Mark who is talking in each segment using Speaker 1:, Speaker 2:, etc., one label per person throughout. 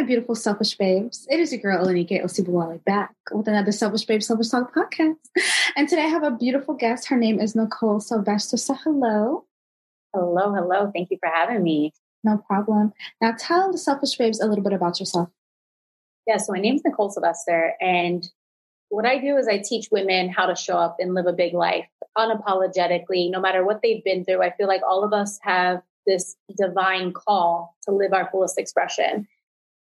Speaker 1: My beautiful selfish babes. It is your girl, Olanike Osibowale, back with another Selfish Babe Selfish Talk podcast. And today I have a beautiful guest. Her name is Nichole Sylvester. So, hello.
Speaker 2: Hello, hello. Thank you for having me.
Speaker 1: No problem. Now, tell the Selfish Babes a little bit about yourself.
Speaker 2: Yeah, so my name is Nichole Sylvester, and what I do is I teach women how to show up and live a big life unapologetically, no matter what they've been through. I feel like all of us have this divine call to live our fullest expression.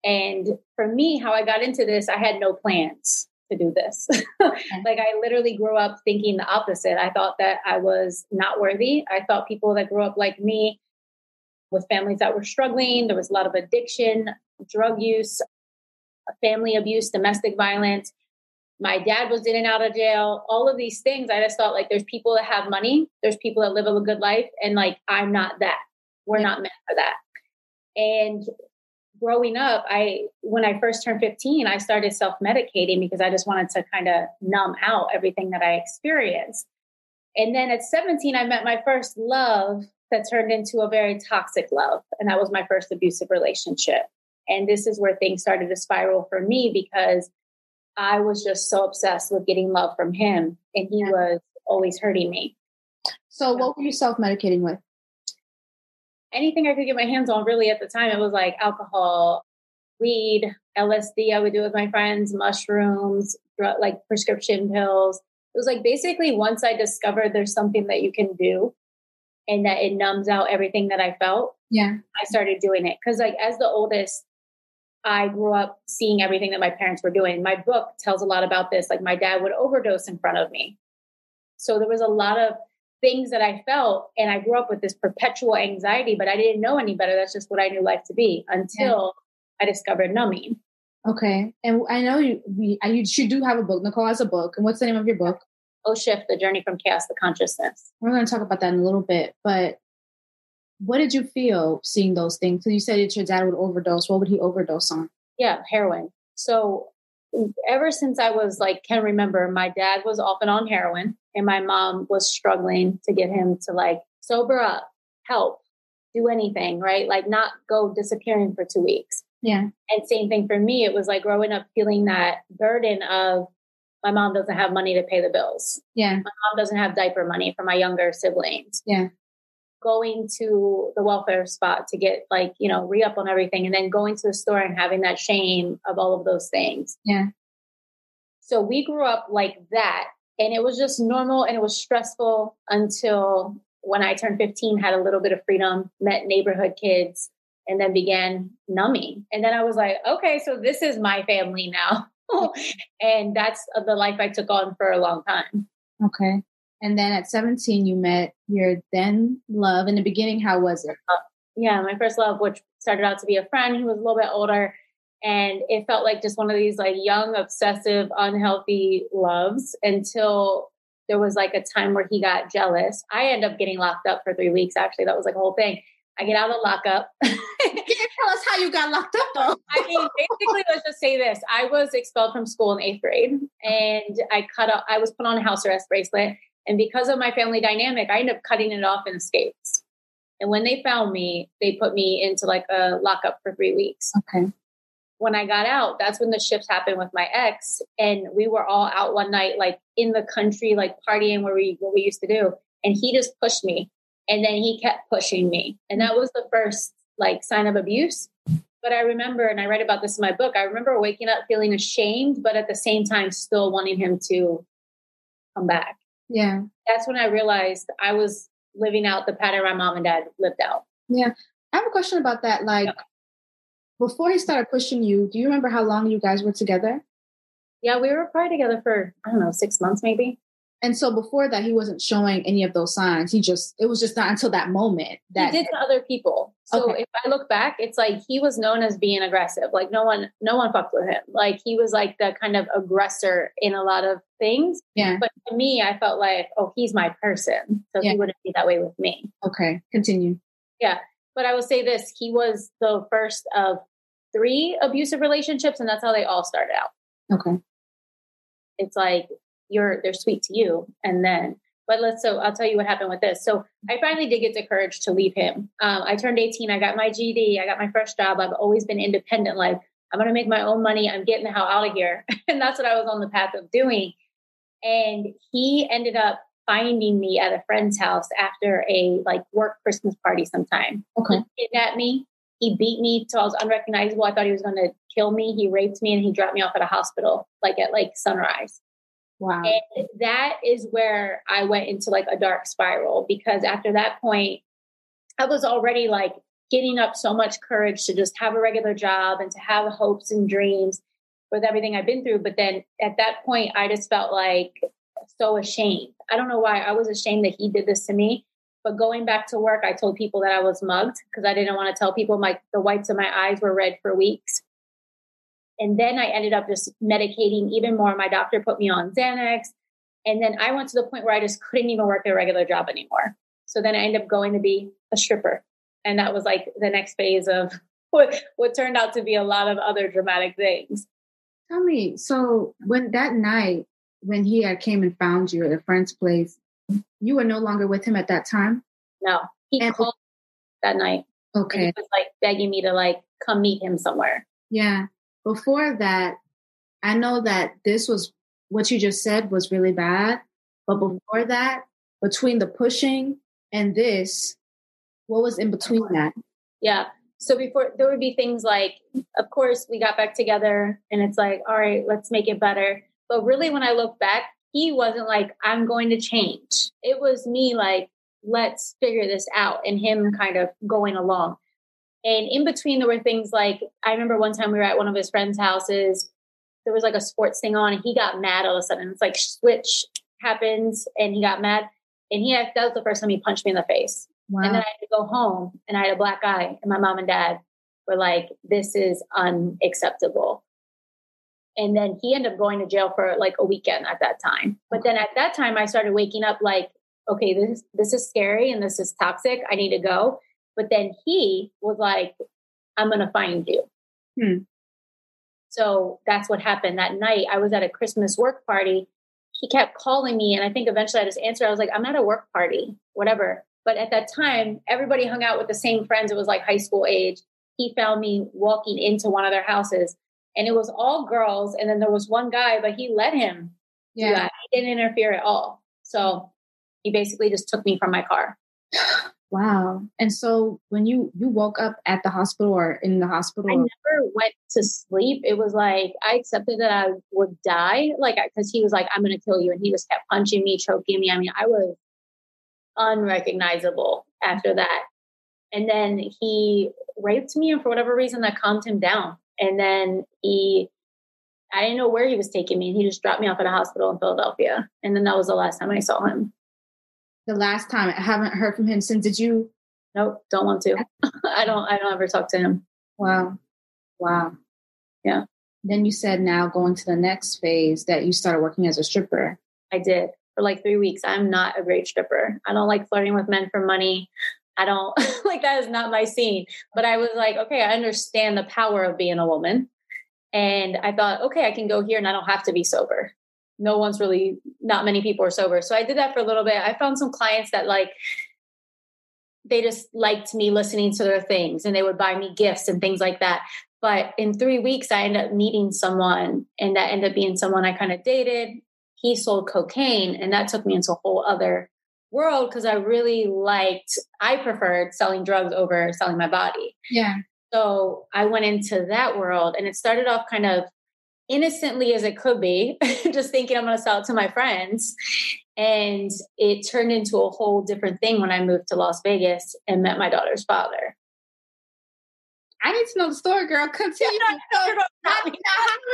Speaker 2: And for me, how I got into this, I had no plans to do this. like I literally grew up thinking the opposite. I thought that I was not worthy. I thought people that grew up like me with families that were struggling, there was a lot of addiction, drug use, family abuse, domestic violence. My dad was in and out of jail, all of these things. I just thought like there's people that have money, there's people that live a good life, and like I'm not that. We're yeah. not meant for that. And growing up, I when I first turned 15, I started self-medicating because I just wanted to kind of numb out everything that I experienced. And then at 17, I met my first love that turned into a very toxic love. And that was my first abusive relationship. And this is where things started to spiral for me because I was just so obsessed with getting love from him. And he was always hurting me.
Speaker 1: So, what were you self medicating with?
Speaker 2: Anything I could get my hands on really at the time. It was like alcohol, weed, LSD, I would do with my friends, mushrooms, drug, like prescription pills. It was like basically once I discovered there's something that you can do and that it numbs out everything that I felt.
Speaker 1: Yeah.
Speaker 2: I started doing it. Cause like as the oldest, I grew up seeing everything that my parents were doing. My book tells a lot about this. Like my dad would overdose in front of me. So there was a lot of things that I felt. And I grew up with this perpetual anxiety, but I didn't know any better. That's just what I knew life to be until yeah. I discovered numbing.
Speaker 1: Okay. And I know you, we, you, you do have a book. Nichole has a book. And what's the name of your book?
Speaker 2: Oh Shift, The Journey from Chaos to Consciousness.
Speaker 1: We're going to talk about that in a little bit. But what did you feel seeing those things? So you said that your dad would overdose. What would he overdose on?
Speaker 2: Yeah, heroin. So ever since I was like, can remember, my dad was often on heroin and my mom was struggling to get him to like sober up, help, do anything, right? Like not go disappearing for two weeks.
Speaker 1: Yeah.
Speaker 2: And same thing for me. It was like growing up feeling that burden of my mom doesn't have money to pay the bills.
Speaker 1: Yeah. My
Speaker 2: mom doesn't have diaper money for my younger siblings.
Speaker 1: Yeah.
Speaker 2: Going to the welfare spot to get like, you know, re up on everything and then going to the store and having that shame of all of those things.
Speaker 1: Yeah.
Speaker 2: So we grew up like that and it was just normal and it was stressful until when I turned 15, had a little bit of freedom, met neighborhood kids, and then began numbing. And then I was like, okay, so this is my family now. and that's the life I took on for a long time.
Speaker 3: Okay. And then at 17, you met your then love. In the beginning, how was it? Uh,
Speaker 2: yeah, my first love, which started out to be a friend. He was a little bit older. And it felt like just one of these like young, obsessive, unhealthy loves until there was like a time where he got jealous. I end up getting locked up for three weeks. Actually, that was like a whole thing. I get out of lockup.
Speaker 3: Can you tell us how you got locked up though?
Speaker 2: I mean, basically, let's just say this. I was expelled from school in eighth grade and I cut up, I was put on a house arrest bracelet. And because of my family dynamic, I ended up cutting it off and escaped. And when they found me, they put me into like a lockup for three weeks.
Speaker 3: Okay.
Speaker 2: When I got out, that's when the shifts happened with my ex. And we were all out one night, like in the country, like partying where we what we used to do. And he just pushed me and then he kept pushing me. And that was the first like sign of abuse. But I remember, and I write about this in my book, I remember waking up feeling ashamed, but at the same time, still wanting him to come back.
Speaker 3: Yeah.
Speaker 2: That's when I realized I was living out the pattern my mom and dad lived out.
Speaker 3: Yeah. I have a question about that. Like, yeah. Before he started pushing you, do you remember how long you guys were together?
Speaker 2: Yeah, we were probably together for, I don't know, six months maybe.
Speaker 3: And so before that, he wasn't showing any of those signs. He just, it was just not until that moment that
Speaker 2: he did to other people. So okay. if I look back, it's like he was known as being aggressive. Like no one, no one fucked with him. Like he was like the kind of aggressor in a lot of things.
Speaker 3: Yeah.
Speaker 2: But to me, I felt like, oh, he's my person. So yeah. he wouldn't be that way with me.
Speaker 3: Okay. Continue.
Speaker 2: Yeah. But I will say this he was the first of three abusive relationships, and that's how they all started out.
Speaker 3: Okay.
Speaker 2: It's like you're they're sweet to you and then but let's so i'll tell you what happened with this so i finally did get the courage to leave him um, i turned 18 i got my ged i got my first job i've always been independent like i'm going to make my own money i'm getting the hell out of here and that's what i was on the path of doing and he ended up finding me at a friend's house after a like work christmas party sometime.
Speaker 3: Okay.
Speaker 2: He kidnapped me. He beat me till i was unrecognizable. I thought he was going to kill me. He raped me and he dropped me off at a hospital like at like sunrise.
Speaker 3: Wow.
Speaker 2: And that is where I went into like a dark spiral because after that point, I was already like getting up so much courage to just have a regular job and to have hopes and dreams with everything I've been through. But then at that point, I just felt like so ashamed. I don't know why I was ashamed that he did this to me. But going back to work, I told people that I was mugged because I didn't want to tell people my the whites of my eyes were red for weeks. And then I ended up just medicating even more. My doctor put me on Xanax. And then I went to the point where I just couldn't even work a regular job anymore. So then I ended up going to be a stripper. And that was like the next phase of what, what turned out to be a lot of other dramatic things.
Speaker 3: Tell me, so when that night, when he had came and found you at a friend's place, you were no longer with him at that time?
Speaker 2: No. He and called that night.
Speaker 3: Okay.
Speaker 2: he was like begging me to like come meet him somewhere.
Speaker 3: Yeah before that, I know that this was what you just said was really bad. But mm-hmm. before that, between the pushing and this, what was in between that?
Speaker 2: Yeah. So before there would be things like, of course, we got back together and it's like, all right, let's make it better. But really, when I look back, he wasn't like, I'm going to change. It was me like, let's figure this out and him kind of going along. And in between, there were things like I remember one time we were at one of his friends' houses. There was like a sports thing on, and he got mad all of a sudden. It's like switch happens, and he got mad. And he had, that was the first time he punched me in the face. Wow. And then I had to go home, and I had a black eye, and my mom and dad were like, "This is unacceptable." And then he ended up going to jail for like a weekend at that time. But then at that time, I started waking up like, okay, this this is scary and this is toxic. I need to go. But then he was like, I'm going to find you.
Speaker 3: Hmm.
Speaker 2: So that's what happened that night. I was at a Christmas work party. He kept calling me, and I think eventually I just answered. I was like, I'm at a work party, whatever. But at that time, everybody hung out with the same friends. It was like high school age. He found me walking into one of their houses, and it was all girls. And then there was one guy, but he let him
Speaker 3: yeah.
Speaker 2: He didn't interfere at all. So he basically just took me from my car.
Speaker 3: Wow. And so when you you woke up at the hospital or in the hospital, I
Speaker 2: never went to sleep. It was like I accepted that I would die, like because he was like, "I'm going to kill you," and he just kept punching me, choking me. I mean, I was unrecognizable after that. And then he raped me, and for whatever reason, that calmed him down. And then he I didn't know where he was taking me. And He just dropped me off at a hospital in Philadelphia. And then that was the last time I saw him.
Speaker 3: The last time I haven't heard from him since. Did you?
Speaker 2: Nope, don't want to. I don't I don't ever talk to him.
Speaker 3: Wow. Wow.
Speaker 2: Yeah.
Speaker 3: Then you said now going to the next phase that you started working as a stripper.
Speaker 2: I did for like three weeks. I'm not a great stripper. I don't like flirting with men for money. I don't like that is not my scene. But I was like, okay, I understand the power of being a woman. And I thought, okay, I can go here and I don't have to be sober. No one's really, not many people are sober. So I did that for a little bit. I found some clients that like, they just liked me listening to their things and they would buy me gifts and things like that. But in three weeks, I ended up meeting someone, and that ended up being someone I kind of dated. He sold cocaine, and that took me into a whole other world because I really liked, I preferred selling drugs over selling my body.
Speaker 3: Yeah.
Speaker 2: So I went into that world, and it started off kind of innocently as it could be, just thinking I'm going to sell it to my friends. And it turned into a whole different thing when I moved to Las Vegas and met my daughter's father.
Speaker 3: I need to know the story, girl. Continue. Yeah, so, now, how do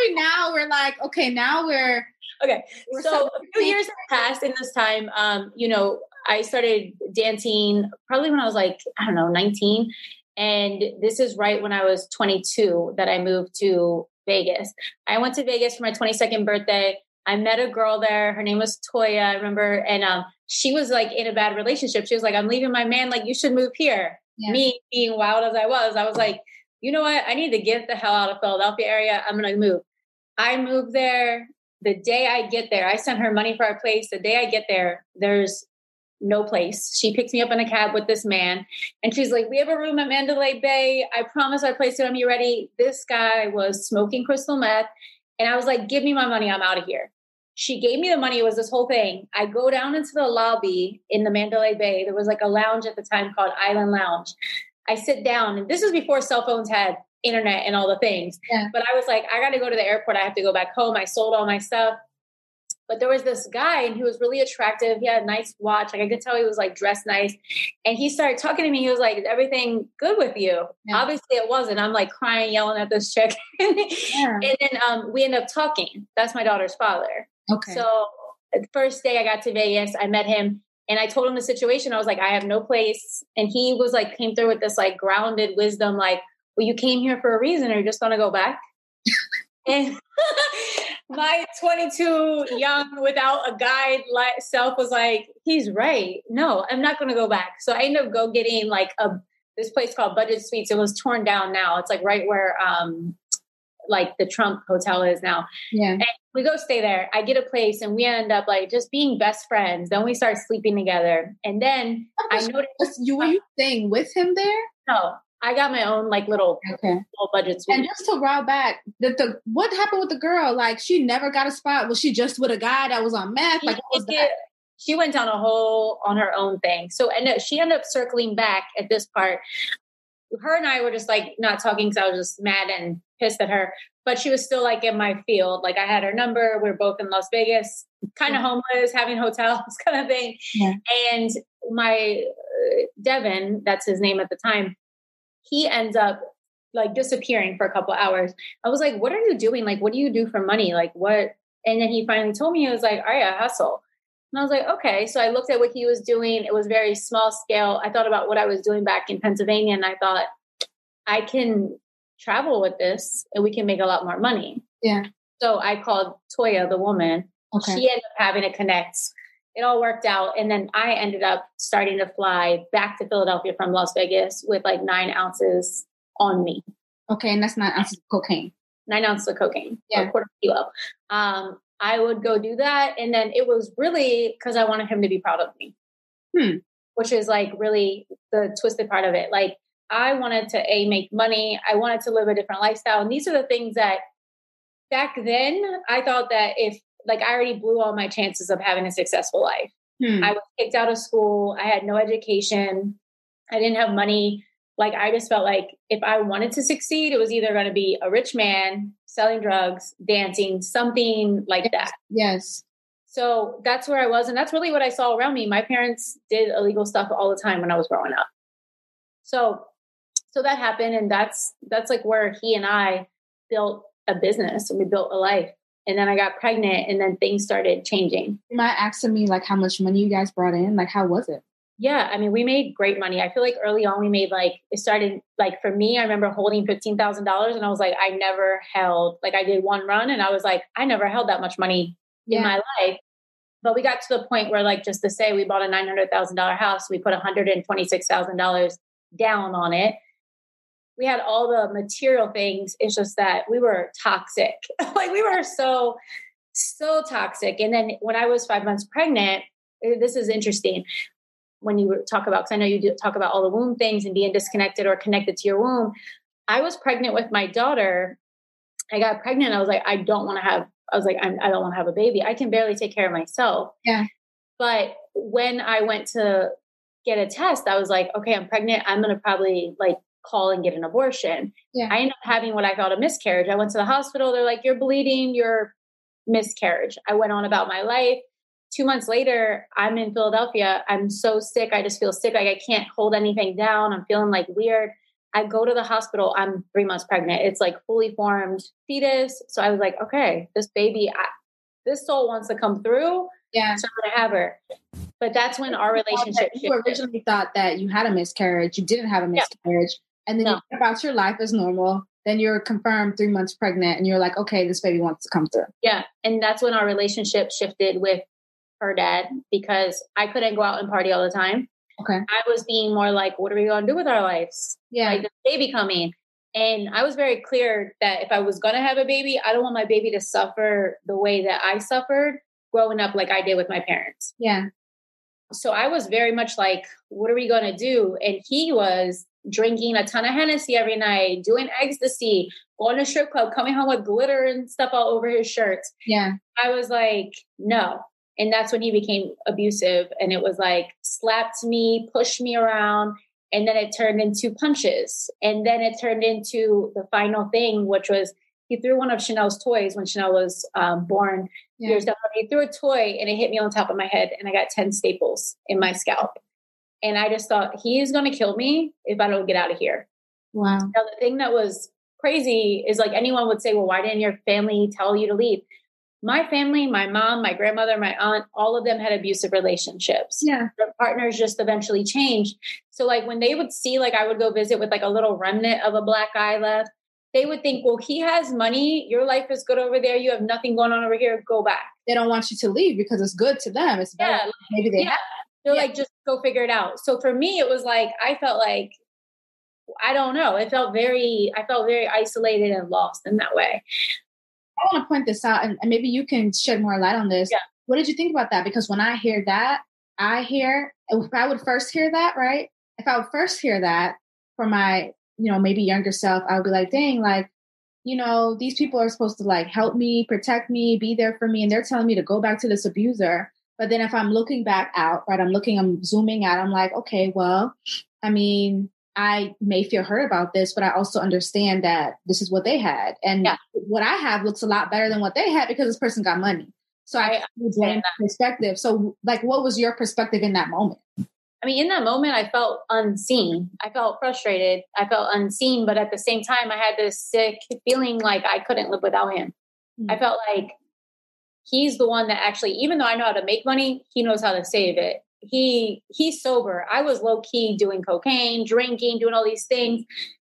Speaker 3: we now? We're like, okay, now we're
Speaker 2: okay. We're so a few years have passed in this time. Um, you know, I started dancing probably when I was like, I don't know, 19. And this is right when I was 22 that I moved to Vegas. I went to Vegas for my 22nd birthday. I met a girl there. Her name was Toya. I remember, and um, she was like in a bad relationship. She was like, "I'm leaving my man. Like, you should move here." Yeah. Me being wild as I was, I was like, "You know what? I need to get the hell out of Philadelphia area. I'm gonna move." I moved there. The day I get there, I sent her money for our place. The day I get there, there's no place. She picks me up in a cab with this man, and she's like, "We have a room at Mandalay Bay. I promise I place it on you ready." This guy was smoking crystal meth and I was like, give me my money. I'm out of here. She gave me the money. It was this whole thing. I go down into the lobby in the Mandalay Bay. There was like a lounge at the time called Island Lounge. I sit down, and this is before cell phones had internet and all the things. Yeah. But I was like, I got to go to the airport. I have to go back home. I sold all my stuff. But there was this guy, and he was really attractive. He had a nice watch. Like I could tell he was like dressed nice. And he started talking to me. He was like, "Is everything good with you?" Yeah. Obviously, it wasn't. I'm like crying, yelling at this chick. yeah. And then um, we end up talking. That's my daughter's father.
Speaker 3: Okay.
Speaker 2: So the first day I got to Vegas, I met him. And I told him the situation. I was like, I have no place. And he was like, came through with this like grounded wisdom, like, well, you came here for a reason. Are you just going to go back? and my 22 young without a guide self was like he's right. No i'm not going to go back. So i ended up go getting like a this place called budget suites. It was torn down now. It's like right where um like the trump hotel is now.
Speaker 3: Yeah. And
Speaker 2: we go stay there. I get a place and we end up like just being best friends. Then we start sleeping together. And then i noticed
Speaker 3: you were you staying with him there?
Speaker 2: No I got my own like little okay. little budget
Speaker 3: suite. And just to route back, the, the what happened with the girl? Like she never got a spot. Was she just with a guy that was on meth? Like what was that?
Speaker 2: She went down a hole on her own thing. So and she ended up circling back at this part. Her and I were just like not talking because I was just mad and pissed at her. But she was still like in my field. Like I had her number. We are both in Las Vegas, kind of yeah. homeless, having hotels, kind of thing. Yeah. And my uh, Devin, that's his name at the time he ends up like disappearing for a couple hours. I was like, what are you doing? Like, what do you do for money? Like, what? And then he finally told me, he was like, all right, I hustle. And I was like, okay. So I looked at what he was doing. It was very small scale. I thought about what I was doing back in Pennsylvania and I thought, I can travel with this and we can make a lot more money.
Speaker 3: Yeah.
Speaker 2: So I called Toya, the woman. Okay. She ended up having to connect it all worked out. And then I ended up starting to fly back to Philadelphia from Las Vegas with like nine ounces on me.
Speaker 3: Okay, and that's nine ounces of cocaine.
Speaker 2: Nine ounces of cocaine, yeah, a quarter kilo. Um, I would go do that, and then it was really because I wanted him to be proud of me,
Speaker 3: hmm.
Speaker 2: which is like really the twisted part of it. Like I wanted to a make money, I wanted to live a different lifestyle, and these are the things that back then I thought that if like I already blew all my chances of having a successful life. Hmm. I was kicked out of school. I had no education. I didn't have money. Like I just felt like if I wanted to succeed, it was either going to be a rich man selling drugs, dancing, something like
Speaker 3: yes.
Speaker 2: that.
Speaker 3: Yes.
Speaker 2: So that's where I was. And that's really what I saw around me. My parents did illegal stuff all the time when I was growing up. So so that happened and that's that's like where he and I built a business and we built a life. And then I got pregnant and then things started changing.
Speaker 1: You might ask me like how much money you guys brought in? Like how was it?
Speaker 2: Yeah, I mean, we made great money. I feel like early on we made like it started like for me. I remember holding fifteen thousand dollars, and I was like, I never held like I did one run, and I was like, I never held that much money yeah. in my life. But we got to the point where, like, just to say, we bought a nine hundred thousand dollar house, we put one hundred and twenty six thousand dollars down on it. We had all the material things. It's just that we were toxic. like we were so so toxic. And then when I was five months pregnant, eh, this is interesting when you talk about, because I know you do talk about all the womb things and being disconnected or connected to your womb. I was pregnant with my daughter. I got pregnant. I was like, I don't want to have, I was like, I'm, I do not want to have a baby. I can barely take care of myself.
Speaker 1: Yeah.
Speaker 2: But when I went to get a test, I was like, okay, I'm pregnant. I'm going to probably like call and get an abortion.
Speaker 1: Yeah.
Speaker 2: I ended up having what I called a miscarriage. I went to the hospital. They're like, you're bleeding, you're miscarriage. I went on about my life two months later, I'm in Philadelphia. I'm so sick. I just feel sick. Like I can't hold anything down. I'm feeling like weird. I go to the hospital. I'm three months pregnant. It's like fully formed fetus. So I was like, okay, this baby, I, this soul wants to come through.
Speaker 1: Yeah.
Speaker 2: So I'm going to have her. But that's when our relationship
Speaker 1: You originally thought that you had a miscarriage. You didn't have a miscarriage. And then no. you about your life as normal. Then you're confirmed three months pregnant and you're like, okay, this baby wants to come through.
Speaker 2: Yeah. And that's when our relationship shifted with her dad because I couldn't go out and party all the time.
Speaker 1: Okay.
Speaker 2: I was being more like, what are we going to do with our lives?
Speaker 1: Yeah.
Speaker 2: Like the baby coming. And I was very clear that if I was going to have a baby, I don't want my baby to suffer the way that I suffered growing up, like I did with my parents.
Speaker 1: Yeah.
Speaker 2: So I was very much like, what are we going to do? And he was drinking a ton of Hennessy every night, doing ecstasy, going to strip club, coming home with glitter and stuff all over his shirts.
Speaker 1: Yeah.
Speaker 2: I was like, no, and that's when he became abusive. And it was like slapped me, pushed me around. And then it turned into punches. And then it turned into the final thing, which was he threw one of Chanel's toys when Chanel was um, born yeah. years down. He threw a toy and it hit me on top of my head, and I got 10 staples in my scalp. And I just thought, he is going to kill me if I don't get out of here.
Speaker 1: Wow.
Speaker 2: Now, the thing that was crazy is like anyone would say, well, why didn't your family tell you to leave? my family, my mom, my grandmother, my aunt, all of them had abusive relationships.
Speaker 1: Yeah.
Speaker 2: Their partners just eventually changed. So like when they would see like I would go visit with like a little remnant of a black eye left, they would think, well, he has money. Your life is good over there. You have nothing going on over here. Go back.
Speaker 1: They don't want you to leave because it's good to them. It's better. Yeah, maybe they
Speaker 2: yeah. Have. They're yeah. like, just go figure it out. So for me, it was like I felt like I don't know. It felt very, I felt very isolated and lost in that way.
Speaker 1: I want to point this out, and, maybe you can shed more light on this.
Speaker 2: Yeah.
Speaker 1: What did you think about that? Because when I hear that, I hear if I would first hear that, right? If I would first hear that for my, you know, maybe younger self, I would be like, dang, like, you know, these people are supposed to like help me, protect me, be there for me, and they're telling me to go back to this abuser. But then if I'm looking back out, right, I'm looking, I'm zooming out, I'm like, okay, well, I mean, I may feel hurt about this, but I also understand that this is what they had. And yeah. what I have looks a lot better than what they had because this person got money. So I understand that perspective. So like what was your perspective in that moment?
Speaker 2: I mean, in that moment I felt unseen. I felt frustrated. I felt unseen, but at the same time I had this sick feeling like I couldn't live without him. Mm-hmm. I felt like he's the one that actually even though I know how to make money, he knows how to save it he he's sober. I was low key doing cocaine, drinking, doing all these things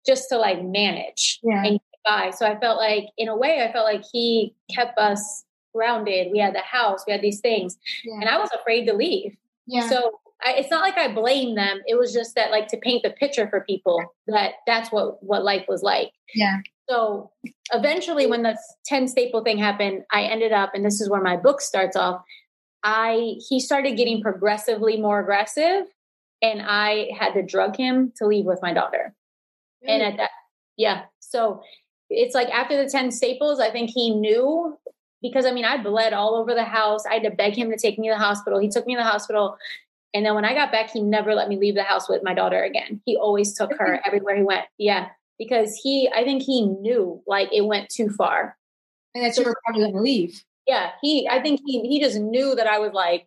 Speaker 2: just to like manage
Speaker 1: yeah.
Speaker 2: and get by. So I felt like, in a way, I felt like he kept us grounded. We had the house, we had these things, yeah. and I was afraid to leave.
Speaker 1: Yeah.
Speaker 2: So I, it's not like I blame them. It was just that, like, to paint the picture for people that that's what what life was like.
Speaker 1: Yeah.
Speaker 2: So eventually, when the ten staple thing happened, I ended up, and this is where my book starts off. I he started getting progressively more aggressive and I had to drug him to leave with my daughter. Really? And at that yeah. So it's like after the 10 staples, I think he knew because I mean I bled all over the house. I had to beg him to take me to the hospital. He took me to the hospital. And then when I got back, he never let me leave the house with my daughter again. He always took her everywhere he went. Yeah. Because he I think he knew like it went too far.
Speaker 1: And that you were probably gonna leave
Speaker 2: yeah, he I think he he just knew that I was like,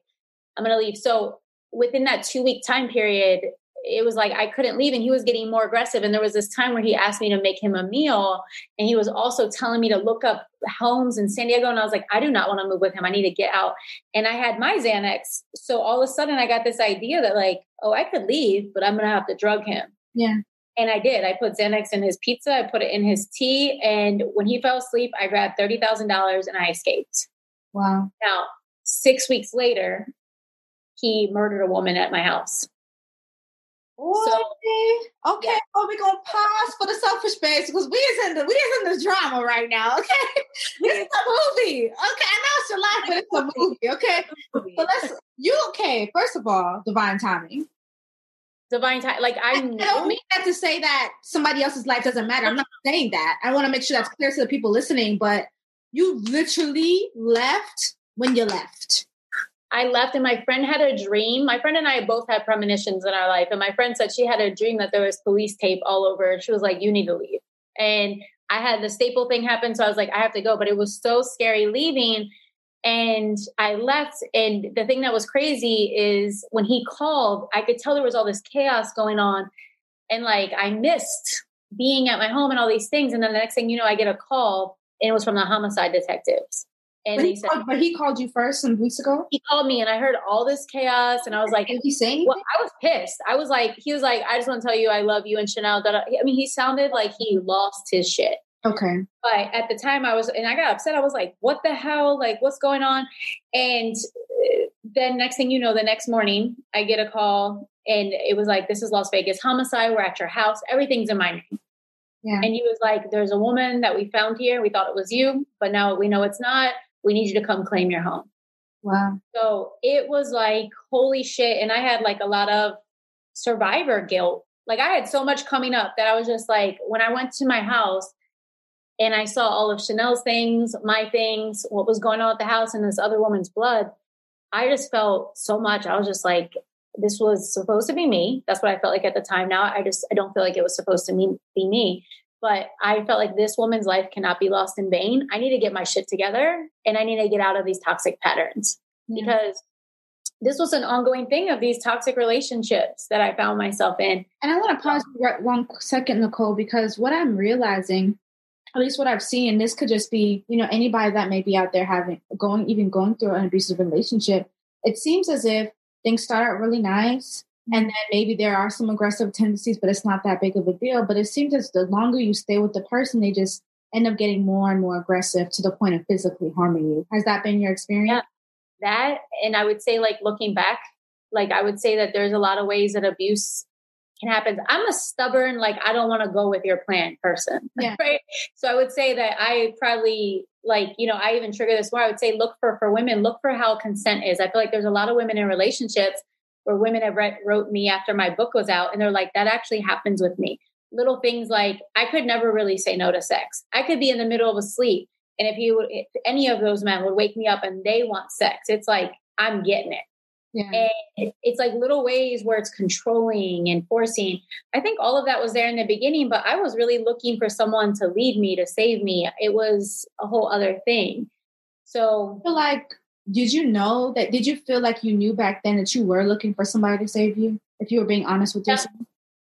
Speaker 2: I'm gonna leave. So within that two week time period, it was like I couldn't leave and he was getting more aggressive. And there was this time where he asked me to make him a meal. And he was also telling me to look up homes in San Diego. And I was like, I do not want to move with him. I need to get out. And I had my Xanax. So all of a sudden I got this idea that like, oh, I could leave, but I'm going to have to drug him.
Speaker 1: Yeah.
Speaker 2: And I did. I put Xanax in his pizza. I put it in his tea. And when he fell asleep, I grabbed $30,000 and I escaped.
Speaker 1: Wow.
Speaker 2: Now, six weeks later, he murdered a woman at my house.
Speaker 1: So, okay, yeah. well, we're gonna pause for the selfish space because we is in the we is in the drama right now. Okay, this is a movie. Okay, I know it's your life, but it's a movie. Okay, but let's you okay. First of all, divine timing.
Speaker 2: Divine time, like I,
Speaker 1: I don't mean that to say that somebody else's life doesn't matter. I'm not saying that. I want to make sure that's clear to the people listening. But you literally left when you left.
Speaker 2: I left and my friend had a dream. My friend and I both had premonitions in our life. And my friend said she had a dream that there was police tape all over. She was like, You need to leave. And I had the staple thing happen. So I was like, I have to go. But it was so scary leaving. And I left. And the thing that was crazy is when he called, I could tell there was all this chaos going on. And like I missed being at my home and all these things. And then the next thing you know, I get a call and it was from the homicide detectives.
Speaker 1: And but he, said, called, but he called you first some weeks ago.
Speaker 2: He called me, and I heard all this chaos, and I was like,
Speaker 1: "Did he say
Speaker 2: Well, I was pissed. I was like, he was like, "I just want to tell you, I love you," and Chanel. I mean, he sounded like he lost his shit.
Speaker 1: Okay.
Speaker 2: But at the time, I was, and I got upset. I was like, "What the hell? Like, what's going on?" And uh, then next thing you know, the next morning, I get a call, and it was like, "This is Las Vegas homicide. We're at your house. Everything's in my name."
Speaker 1: Yeah.
Speaker 2: And he was like, "There's a woman that we found here. We thought it was you, but now we know it's not." we need you to come claim your home.
Speaker 1: Wow.
Speaker 2: So it was like, holy shit. And I had like a lot of survivor guilt. Like I had so much coming up that I was just like, when I went to my house and I saw all of Chanel's things, my things, what was going on at the house and this other woman's blood, I just felt so much. I was just like, this was supposed to be me. That's what I felt like at the time. Now I just, I don't feel like it was supposed to be me but I felt like this woman's life cannot be lost in vain. I need to get my shit together and I need to get out of these toxic patterns yeah. because this was an ongoing thing of these toxic relationships that I found myself in.
Speaker 1: And I want to pause one second, Nichole, because what I'm realizing, at least what I've seen, this could just be, you know, anybody that may be out there having going, even going through an abusive relationship. It seems as if things start out really nice mm-hmm. and then maybe there are some aggressive tendencies, but it's not that big of a deal. But it seems as the longer you stay with the person, they just end up getting more and more aggressive to the point of physically harming you. Has that been your experience?
Speaker 2: Yeah, that, and I would say, like looking back, like I would say that there's a lot of ways that abuse can happen. I'm a stubborn, like I don't want to go with your plan person,
Speaker 1: yeah.
Speaker 2: right? So I would say that I probably like you know I even trigger this more. I would say look for for women, look for how consent is. I feel like there's a lot of women in relationships where women have read, wrote me after my book was out and they're like that actually happens with me little things like i could never really say no to sex i could be in the middle of a sleep and if you if any of those men would wake me up and they want sex it's like i'm getting it
Speaker 1: yeah.
Speaker 2: And it's like little ways where it's controlling and forcing. I think all of that was there in the beginning, but I was really looking for someone to lead me, to save me. It was a whole other thing. So,
Speaker 1: like did you know that did you feel like you knew back then that you were looking for somebody to save you if you were being honest with yourself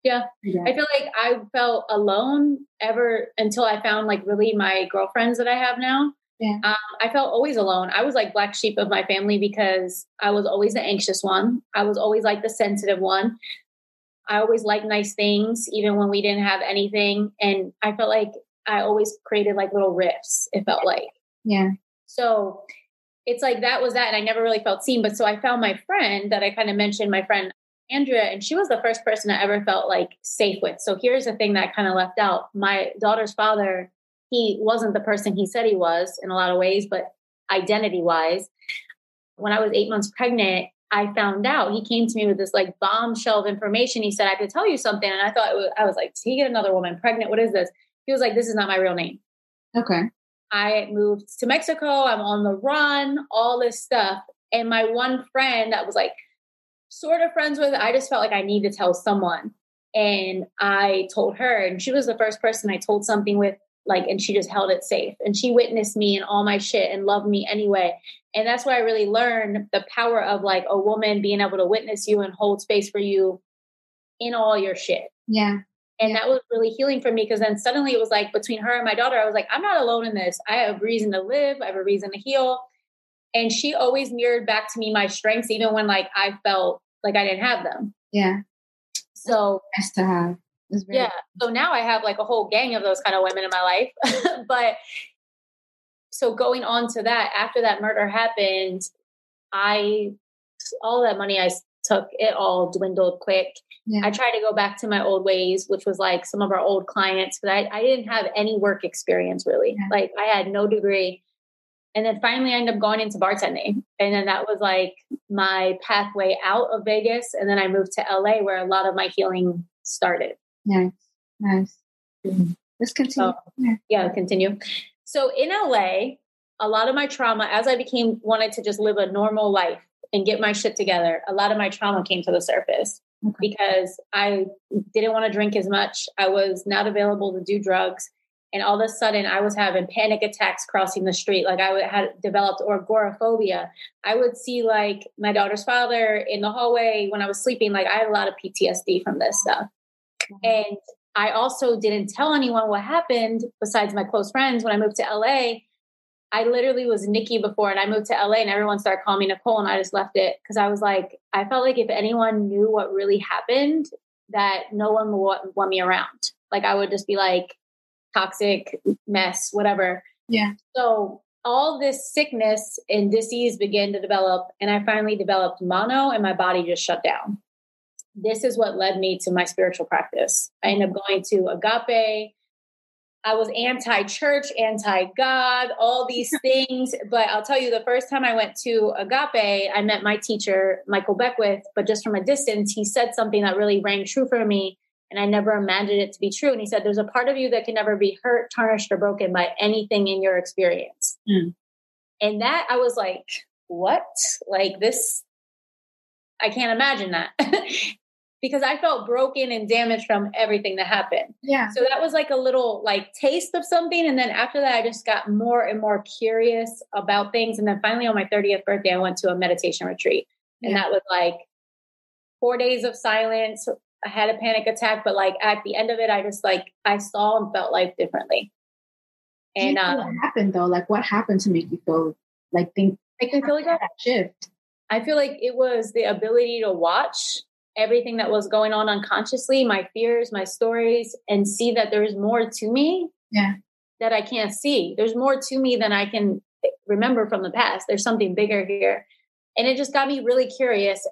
Speaker 2: yeah. yeah. I feel like I felt alone ever until I found like really my girlfriends that I have now.
Speaker 1: Yeah. Um,
Speaker 2: I felt always alone. I was like black sheep of my family because I was always the anxious one. I was always like the sensitive one. I always liked nice things, even when we didn't have anything. And I felt like I always created like little rifts, it felt like.
Speaker 1: Yeah.
Speaker 2: So it's like that was that. And I never really felt seen. But so I found my friend that I kind of mentioned, my friend Andrea, and she was the first person I ever felt like safe with. So here's the thing that I kind of left out. My daughter's father, he wasn't the person he said he was in a lot of ways, but identity wise, when I was eight months pregnant, I found out he came to me with this like bombshell of information. He said, I could tell you something. And I thought, was, I was like, did he get another woman pregnant? What is this? He was like, this is not my real name.
Speaker 1: Okay.
Speaker 2: I moved to Mexico. I'm on the run, all this stuff. And my one friend that was like sort of friends with, I just felt like I need to tell someone. And I told her, and she was the first person I told something with, like, and she just held it safe. And she witnessed me and all my shit and loved me anyway. And that's where I really learned the power of like a woman being able to witness you and hold space for you in all your shit.
Speaker 1: Yeah.
Speaker 2: And that was really healing for me because then suddenly it was like between her and my daughter, I was like, I'm not alone in this. I have reason to live, I have a reason to heal. And she always mirrored back to me my strengths, even when like I felt like I didn't have them.
Speaker 1: Yeah.
Speaker 2: So
Speaker 1: nice to have.
Speaker 2: Yeah. So now I have like a whole gang of those kind of women in my life. but so going on to that, after that murder happened, I all that money I took, it all dwindled quick. Yeah. I tried to go back to my old ways, which was like some of our old clients, but I, I didn't have any work experience really. Yeah. Like I had no degree. And then finally I ended up going into bartending. And then that was like my pathway out of Vegas. And then I moved to LA where a lot of my healing started.
Speaker 1: Nice. Nice. Mm-hmm. Let's continue. So,
Speaker 2: yeah. yeah, continue. So in LA, a lot of my trauma, as I became wanted to just live a normal life and get my shit together, a lot of my trauma came to the surface okay. because I didn't want to drink as much. I was not available to do drugs. And all of a sudden, I was having panic attacks crossing the street. Like I had developed agoraphobia. I would see like my daughter's father in the hallway when I was sleeping. Like I had a lot of PTSD from this stuff. Mm-hmm. And I also didn't tell anyone what happened besides my close friends when I moved to LA. I literally was Nikki before and I moved to LA and everyone started calling me Nichole and I just left it because I was like, I felt like if anyone knew what really happened, that no one would want me around. Like I would just be like toxic mess, whatever.
Speaker 1: Yeah.
Speaker 2: So all this sickness and disease began to develop and I finally developed mono and my body just shut down this is what led me to my spiritual practice. I ended up going to Agape. I was anti church, anti God, all these things. But I'll tell you, the first time I went to Agape, I met my teacher, Michael Beckwith, but just from a distance, he said something that really rang true for me. And I never imagined it to be true. And he said, There's a part of you that can never be hurt, tarnished, or broken by anything in your experience. Mm. And that I was like, What? Like this, I can't imagine that. because I felt broken and damaged from everything that happened.
Speaker 1: Yeah.
Speaker 2: So that was like a little like taste of something. And then after that, I just got more and more curious about things. And then finally on my 30th birthday, I went to a meditation retreat. And yeah. that was like four days of silence. I had a panic attack, but like at the end of it, I just like I saw and felt life differently.
Speaker 1: And um, what happened though? Like what happened to make you feel like think
Speaker 2: like I feel like that shift? I feel like it was the ability to watch everything that was going on unconsciously, my fears, my stories, and see that there's more to me
Speaker 1: yeah.
Speaker 2: that I can't see. There's more to me than I can remember from the past. There's something bigger here. And it just got me really curious.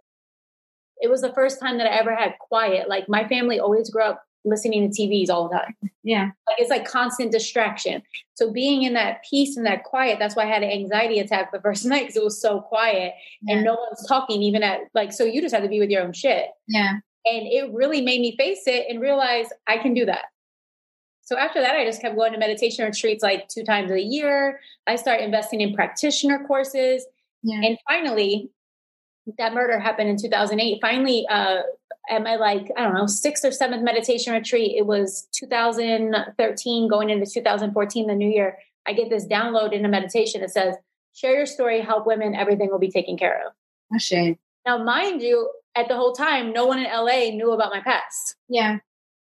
Speaker 2: It was the first time that I ever had quiet. Like my family always grew up listening to TVs all the time.
Speaker 1: Yeah.
Speaker 2: Like it's like constant distraction. So being in that peace and that quiet, that's why I had an anxiety attack the first night because it was so quiet yeah. and no one's talking even at like so you just have to be with your own shit.
Speaker 1: Yeah.
Speaker 2: And it really made me face it and realize I can do that. So after that, I just kept going to meditation retreats like two times a year. I started investing in practitioner courses. Yeah. And finally, that murder happened in 2008. Finally, uh, at my like I don't know sixth or seventh meditation retreat. It was 2013 going into 2014, the new year. I get this download in a meditation. It says, "Share your story, help women, everything will be taken care of."
Speaker 1: A shame.
Speaker 2: Now, mind you, at the whole time, no one in LA knew about my past.
Speaker 1: Yeah.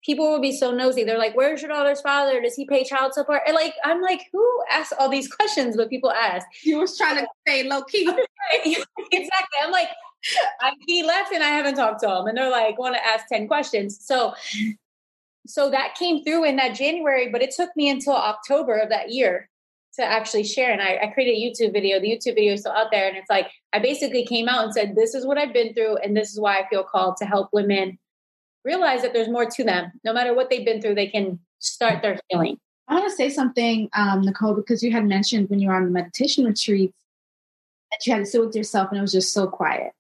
Speaker 2: People would be so nosy. They're like, "Where's your daughter's father? Does he pay child support?" And like, I'm like, who asks all these questions? But people ask.
Speaker 1: You was trying to stay low key.
Speaker 2: exactly. I'm like, I, he left and I haven't talked to him. And they're like, want to ask 10 questions. So, so that came through in that January, but it took me until October of that year to actually share. And I, I created a YouTube video. The YouTube video is still out there. And it's like, I basically came out and said, this is what I've been through. And this is why I feel called to help women realize that there's more to them. No matter what they've been through, they can start their healing.
Speaker 1: I want to say something, um, Nichole, because you had mentioned when you were on the meditation retreat that you had to sit with yourself and it was just so quiet.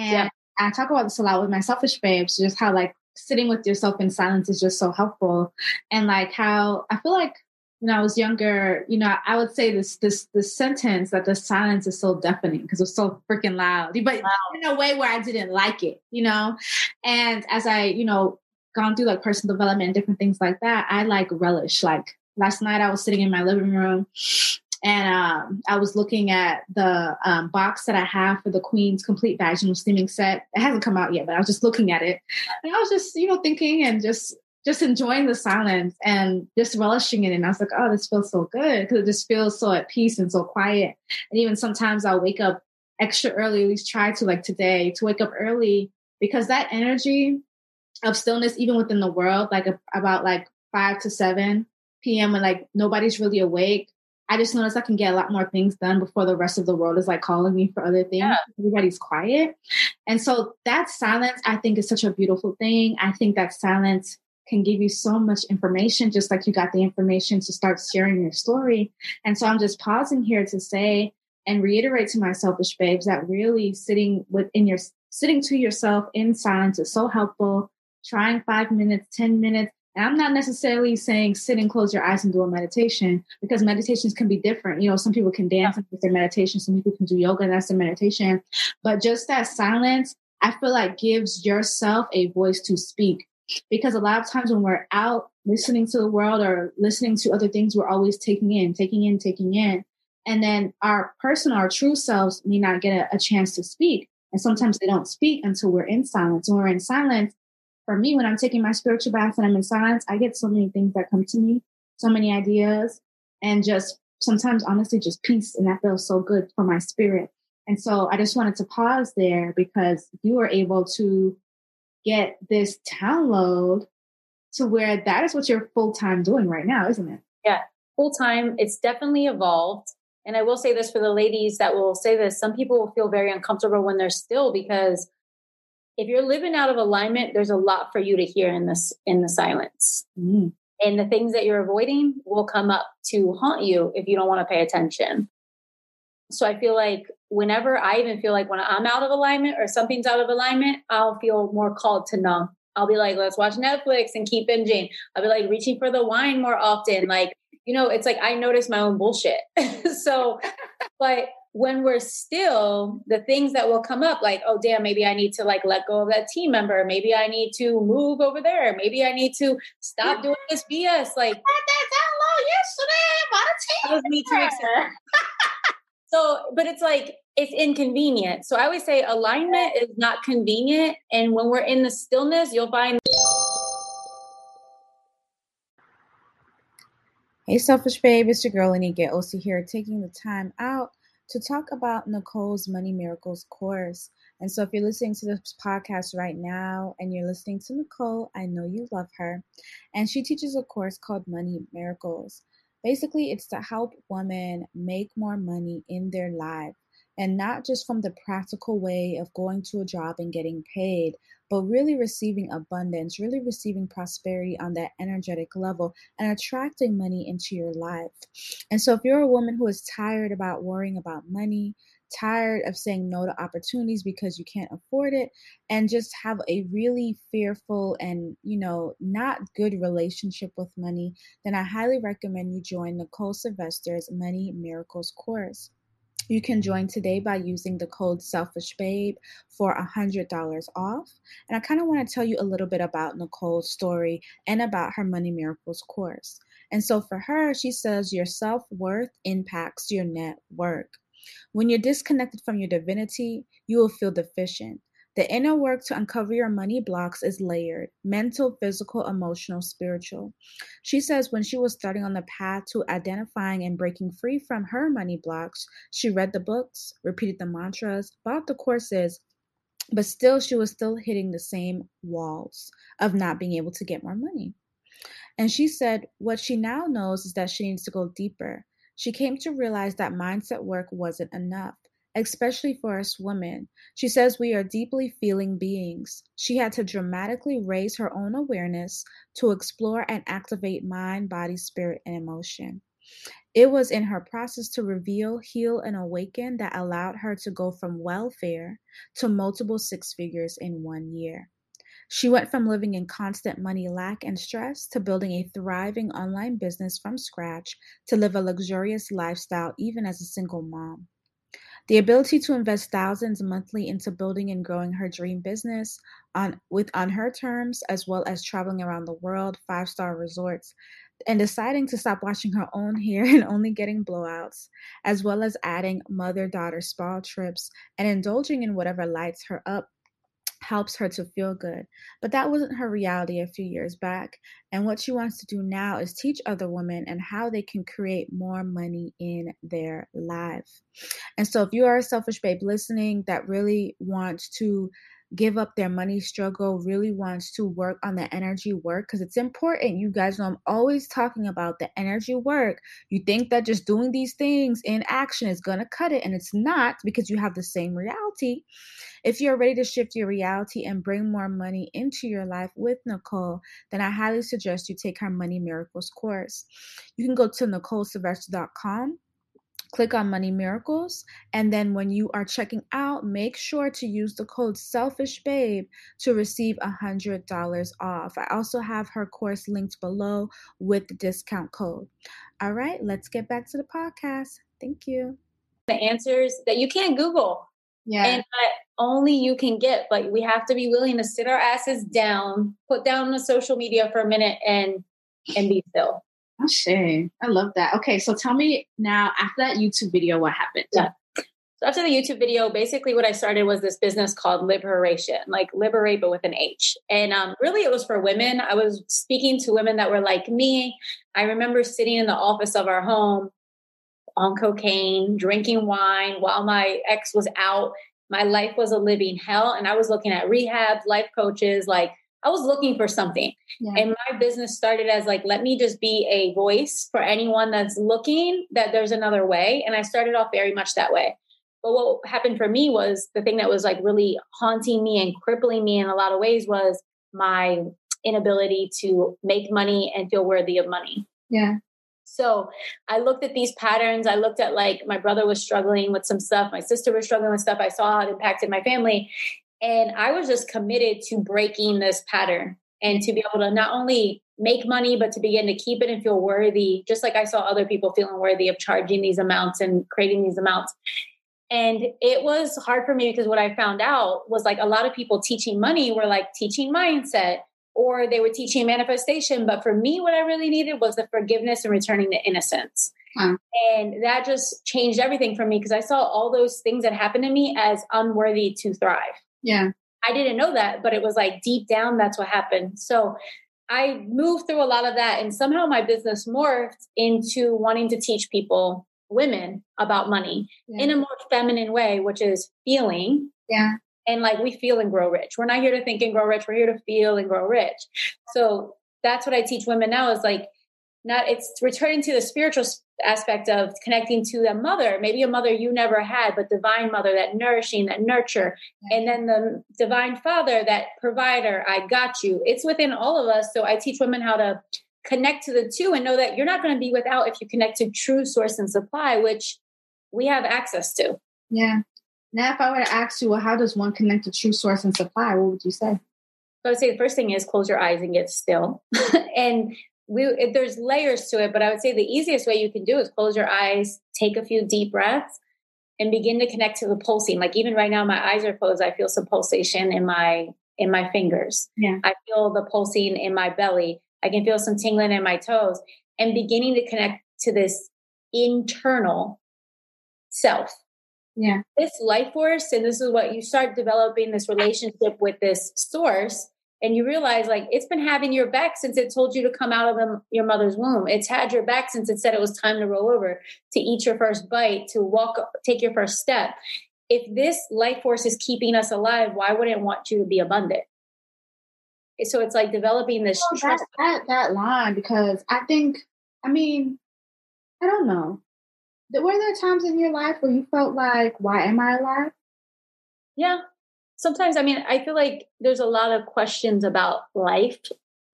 Speaker 1: And yeah. I talk about this a lot with my selfish babes, just how like sitting with yourself in silence is just so helpful. And like how I feel like when I was younger, you know, I would say this this this sentence that the silence is so deafening because it's so freaking loud, but wow. in a way where I didn't like it, you know. And as I, you know, gone through like personal development and different things like that, I like relish. Like last night, I was sitting in my living room
Speaker 4: and um, I was looking at the um, box that I have for the Queen's Complete Vaginal Steaming Set. It hasn't come out yet, but I was just looking at it, and I was just you know thinking and just just enjoying the silence and just relishing it. And I was like, oh, this feels so good because it just feels so at peace and so quiet. And even sometimes I'll wake up extra early, at least try to like today, to wake up early because that energy of stillness, even within the world, like about like five to seven p.m. when like nobody's really awake. I just noticed I can get a lot more things done before the rest of the world is like calling me for other things. Yeah. Everybody's quiet. And so that silence, I think, is such a beautiful thing. I think that silence can give you so much information, just like you got the information to start sharing your story. And so I'm just pausing here to say and reiterate to my selfish babes that really sitting within your sitting to yourself in silence is so helpful. Trying five minutes, 10 minutes. And I'm not necessarily saying sit and close your eyes and do a meditation because meditations can be different. You know, some people can dance with their meditation, some people can do yoga and that's their meditation. But just that silence, I feel like gives yourself a voice to speak because a lot of times when we're out listening to the world or listening to other things, we're always taking in, taking in, taking in. And then our personal, our true selves may not get a, a chance to speak. And sometimes they don't speak until we're in silence. When we're in silence, for me, when I'm taking my spiritual bath and I'm in silence, I get so many things that come to me, so many ideas, and just sometimes honestly just peace. And that feels so good for my spirit. And so I just wanted to pause there because you were able to get this download to where that is what you're full time doing right now, isn't it?
Speaker 2: Yeah, full time. It's definitely evolved. And I will say this for the ladies that will say this some people will feel very uncomfortable when they're still because if you're living out of alignment, there's a lot for you to hear in this in the silence. Mm. And the things that you're avoiding will come up to haunt you if you don't want to pay attention. So I feel like whenever I even feel like when I'm out of alignment or something's out of alignment, I'll feel more called to numb. I'll be like, let's watch Netflix and keep binging. I'll be like reaching for the wine more often. Like, you know, it's like I notice my own bullshit. so, but when we're still, the things that will come up, like, oh, damn, maybe I need to like let go of that team member. Maybe I need to move over there. Maybe I need to stop doing this BS. Like, that download yesterday about a team. member. So, but it's like it's inconvenient. So I always say alignment is not convenient. And when we're in the stillness, you'll find.
Speaker 1: Hey, selfish babe, it's your girl Olanike Osi here, taking the time out to talk about Nichole's Money Miracles course. And so, if you're listening to this podcast right now and you're listening to Nichole, I know you love her. And she teaches a course called Money Miracles. Basically, it's to help women make more money in their life and not just from the practical way of going to a job and getting paid, but really receiving abundance, really receiving prosperity on that energetic level and attracting money into your life. And so, if you're a woman who is tired about worrying about money, tired of saying no to opportunities because you can't afford it and just have a really fearful and you know not good relationship with money then i highly recommend you join nichole sylvester's money miracles course you can join today by using the code Selfish Babe for $100 off. And I kind of want to tell you a little bit about Nichole's story and about her Money Miracles course. And so for her, she says your self worth impacts your net worth. When you're disconnected from your divinity, you will feel deficient. The inner work to uncover your money blocks is layered mental, physical, emotional, spiritual. She says when she was starting on the path to identifying and breaking free from her money blocks, she read the books, repeated the mantras, bought the courses, but still she was still hitting the same walls of not being able to get more money. And she said what she now knows is that she needs to go deeper. She came to realize that mindset work wasn't enough, especially for us women. She says we are deeply feeling beings. She had to dramatically raise her own awareness to explore and activate mind, body, spirit, and emotion. It was in her process to reveal, heal, and awaken that allowed her to go from welfare to multiple six figures in one year. She went from living in constant money lack and stress to building a thriving online business from scratch to live a luxurious lifestyle even as a single mom. The ability to invest thousands monthly into building and growing her dream business on with on her terms as well as traveling around the world, five-star resorts,
Speaker 3: and deciding to stop washing her own hair and only getting blowouts, as well as adding mother daughter spa trips and indulging in whatever lights her up helps her to feel good. But that wasn't her reality a few years back. And what she wants to do now is teach other women and how they can create more money in their lives. And so if you are a selfish babe listening that really wants to give up their money struggle, really wants to work on the energy work because it's important. You guys know I'm always talking about the energy work. You think that just doing these things in action is going to cut it, and it's not because you have the same reality. If you're ready to shift your reality and bring more money into your life with Nichole, then I highly suggest you take her Money Miracles course. You can go to NicholeSylvester.com click on Money Miracles. And then when you are checking out, make sure to use the code Selfish Babe to receive a $100 off. I also have her course linked below with the discount code. All right, let's get back to the podcast. Thank you.
Speaker 2: The answers that you can't Google. Yeah. And only you can get, but we have to be willing to sit our asses down, put down the social media for a minute and and be still.
Speaker 1: Oh, shame. I love that. Okay, so tell me now, after that YouTube video, what happened?
Speaker 2: Yeah. So after the YouTube video, basically what I started was this business called Liberation, like liberate, but with an H. And um, really it was for women. I was speaking to women that were like me. I remember sitting in the office of our home on cocaine, drinking wine while my ex was out. My life was a living hell. And I was looking at rehab, life coaches, like I was looking for something. Yeah. And my business started as like, let me just be a voice for anyone that's looking that there's another way. And I started off very much that way. But what happened for me was the thing that was like really haunting me and crippling me in a lot of ways was my inability to make money and feel worthy of money.
Speaker 1: Yeah.
Speaker 2: So I looked at these patterns. I looked at like my brother was struggling with some stuff, my sister was struggling with stuff. I saw how it impacted my family. And I was just committed to breaking this pattern and to be able to not only make money, but to begin to keep it and feel worthy, just like I saw other people feeling worthy of charging these amounts and creating these amounts. And it was hard for me because what I found out was like a lot of people teaching money were like teaching mindset or they were teaching manifestation. But for me, what I really needed was the forgiveness and returning to innocence. Hmm. And that just changed everything for me because I saw all those things that happened to me as unworthy to thrive.
Speaker 1: Yeah.
Speaker 2: I didn't know that, but it was like deep down, that's what happened. So I moved through a lot of that, and somehow my business morphed into wanting to teach people, women, about money yeah. in a more feminine way, which is feeling.
Speaker 1: Yeah.
Speaker 2: And like we feel and grow rich. We're not here to think and grow rich. We're here to feel and grow rich. So that's what I teach women now is like not it's returning to the spiritual aspect of connecting to a mother. Maybe a mother you never had but divine mother that nourishing that nurture. And then the divine father that provider i got you. It's within all of us. So i teach women how to connect to the two and know that you're not going to be without if you connect to true source and supply which we have access to.
Speaker 1: Yeah now if i were to ask you well how does one connect to true source and supply what would you say
Speaker 2: I would say the first thing is close your eyes and get still. and we there's layers to it, but I would say the easiest way you can do is close your eyes, take a few deep breaths, and begin to connect to the pulsing. Like even right now, my eyes are closed. I feel some pulsation in my in my fingers.
Speaker 1: Yeah.
Speaker 2: I feel the pulsing in my belly. I can feel some tingling in my toes, and beginning to connect to this internal self.
Speaker 1: Yeah.
Speaker 2: This life force, and this is what you start developing this relationship with this source and you realize like it's been having your back since it told you to come out of the, your mother's womb. It's had your back since it said it was time to roll over to eat your first bite to walk take your first step. If this life force is keeping us alive why wouldn't it want you to be abundant? So it's like developing this
Speaker 1: trust. that, that line because i think i mean i don't know were there times in your life where you felt like why am i alive
Speaker 2: yeah sometimes, I mean, I feel like there's a lot of questions about life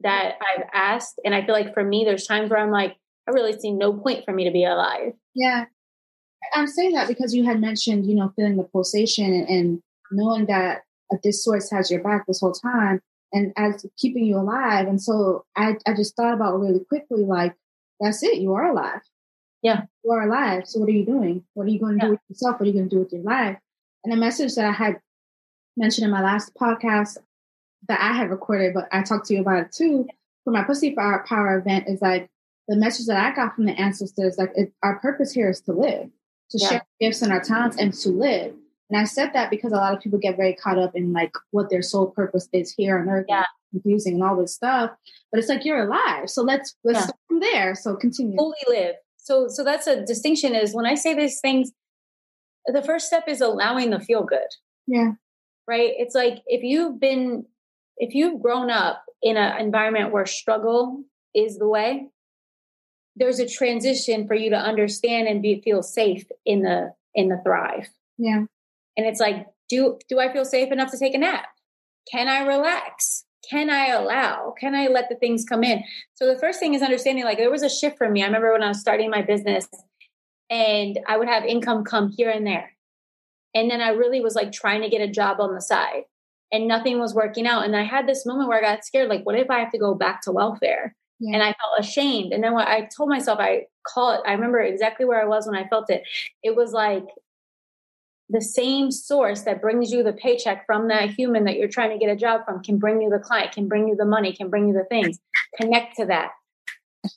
Speaker 2: that I've asked. And I feel like for me, there's times where I'm like, I really see no point for me to be alive.
Speaker 1: Yeah. I'm saying that because you had mentioned, you know, feeling the pulsation and, and knowing that this source has your back this whole time and as keeping you alive. And so I, I just thought about really quickly, like, that's it. You are alive.
Speaker 2: Yeah.
Speaker 1: You are alive. So what are you doing? What are you going to yeah. do with yourself? What are you going to do with your life? And the message that I had mentioned in my last podcast that I had recorded, but I talked to you about it too for my Pussy Power, Power event is like the message that I got from the ancestors, like it, our purpose here is to live, to yeah. share gifts and our talents and to live. And I said that because a lot of people get very caught up in like what their sole purpose is here on earth, yeah. confusing and all this stuff. But it's like you're alive, so let's let's yeah. start from there. So continue.
Speaker 2: Fully live. So so that's a distinction. Is when I say these things, the first step is allowing the feel good.
Speaker 1: Yeah.
Speaker 2: Right. It's like if you've been if you've grown up in an environment where struggle is the way, there's a transition for you to understand and be feel safe in the in the thrive.
Speaker 1: Yeah.
Speaker 2: And it's like, do do I feel safe enough to take a nap? Can I relax? Can I allow? Can I let the things come in? So the first thing is understanding like there was a shift for me. I remember when I was starting my business and I would have income come here and there. And then I really was like trying to get a job on the side and nothing was working out. And I had this moment where I got scared like, what if I have to go back to welfare? Yeah. And I felt ashamed. And then what I told myself, I call it, I remember exactly where I was when I felt it. It was like the same source that brings you the paycheck from that human that you're trying to get a job from can bring you the client, can bring you the money, can bring you the things. Connect to that.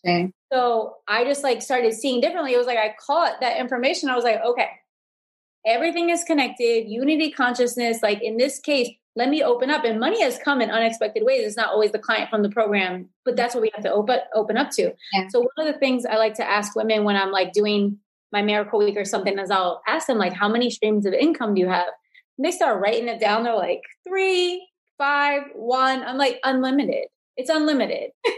Speaker 2: Okay. So I just like started seeing differently. It was like I caught that information. I was like, okay, everything is connected, unity consciousness. Like in this case, let me open up. And money has come in unexpected ways. It's not always the client from the program, but that's what we have to open open up to. Yeah. So one of the things I like to ask women when I'm like doing my miracle week or something is I'll ask them like, how many streams of income do you have? And they start writing it down. They're like three, five, one. I'm like unlimited. It's unlimited.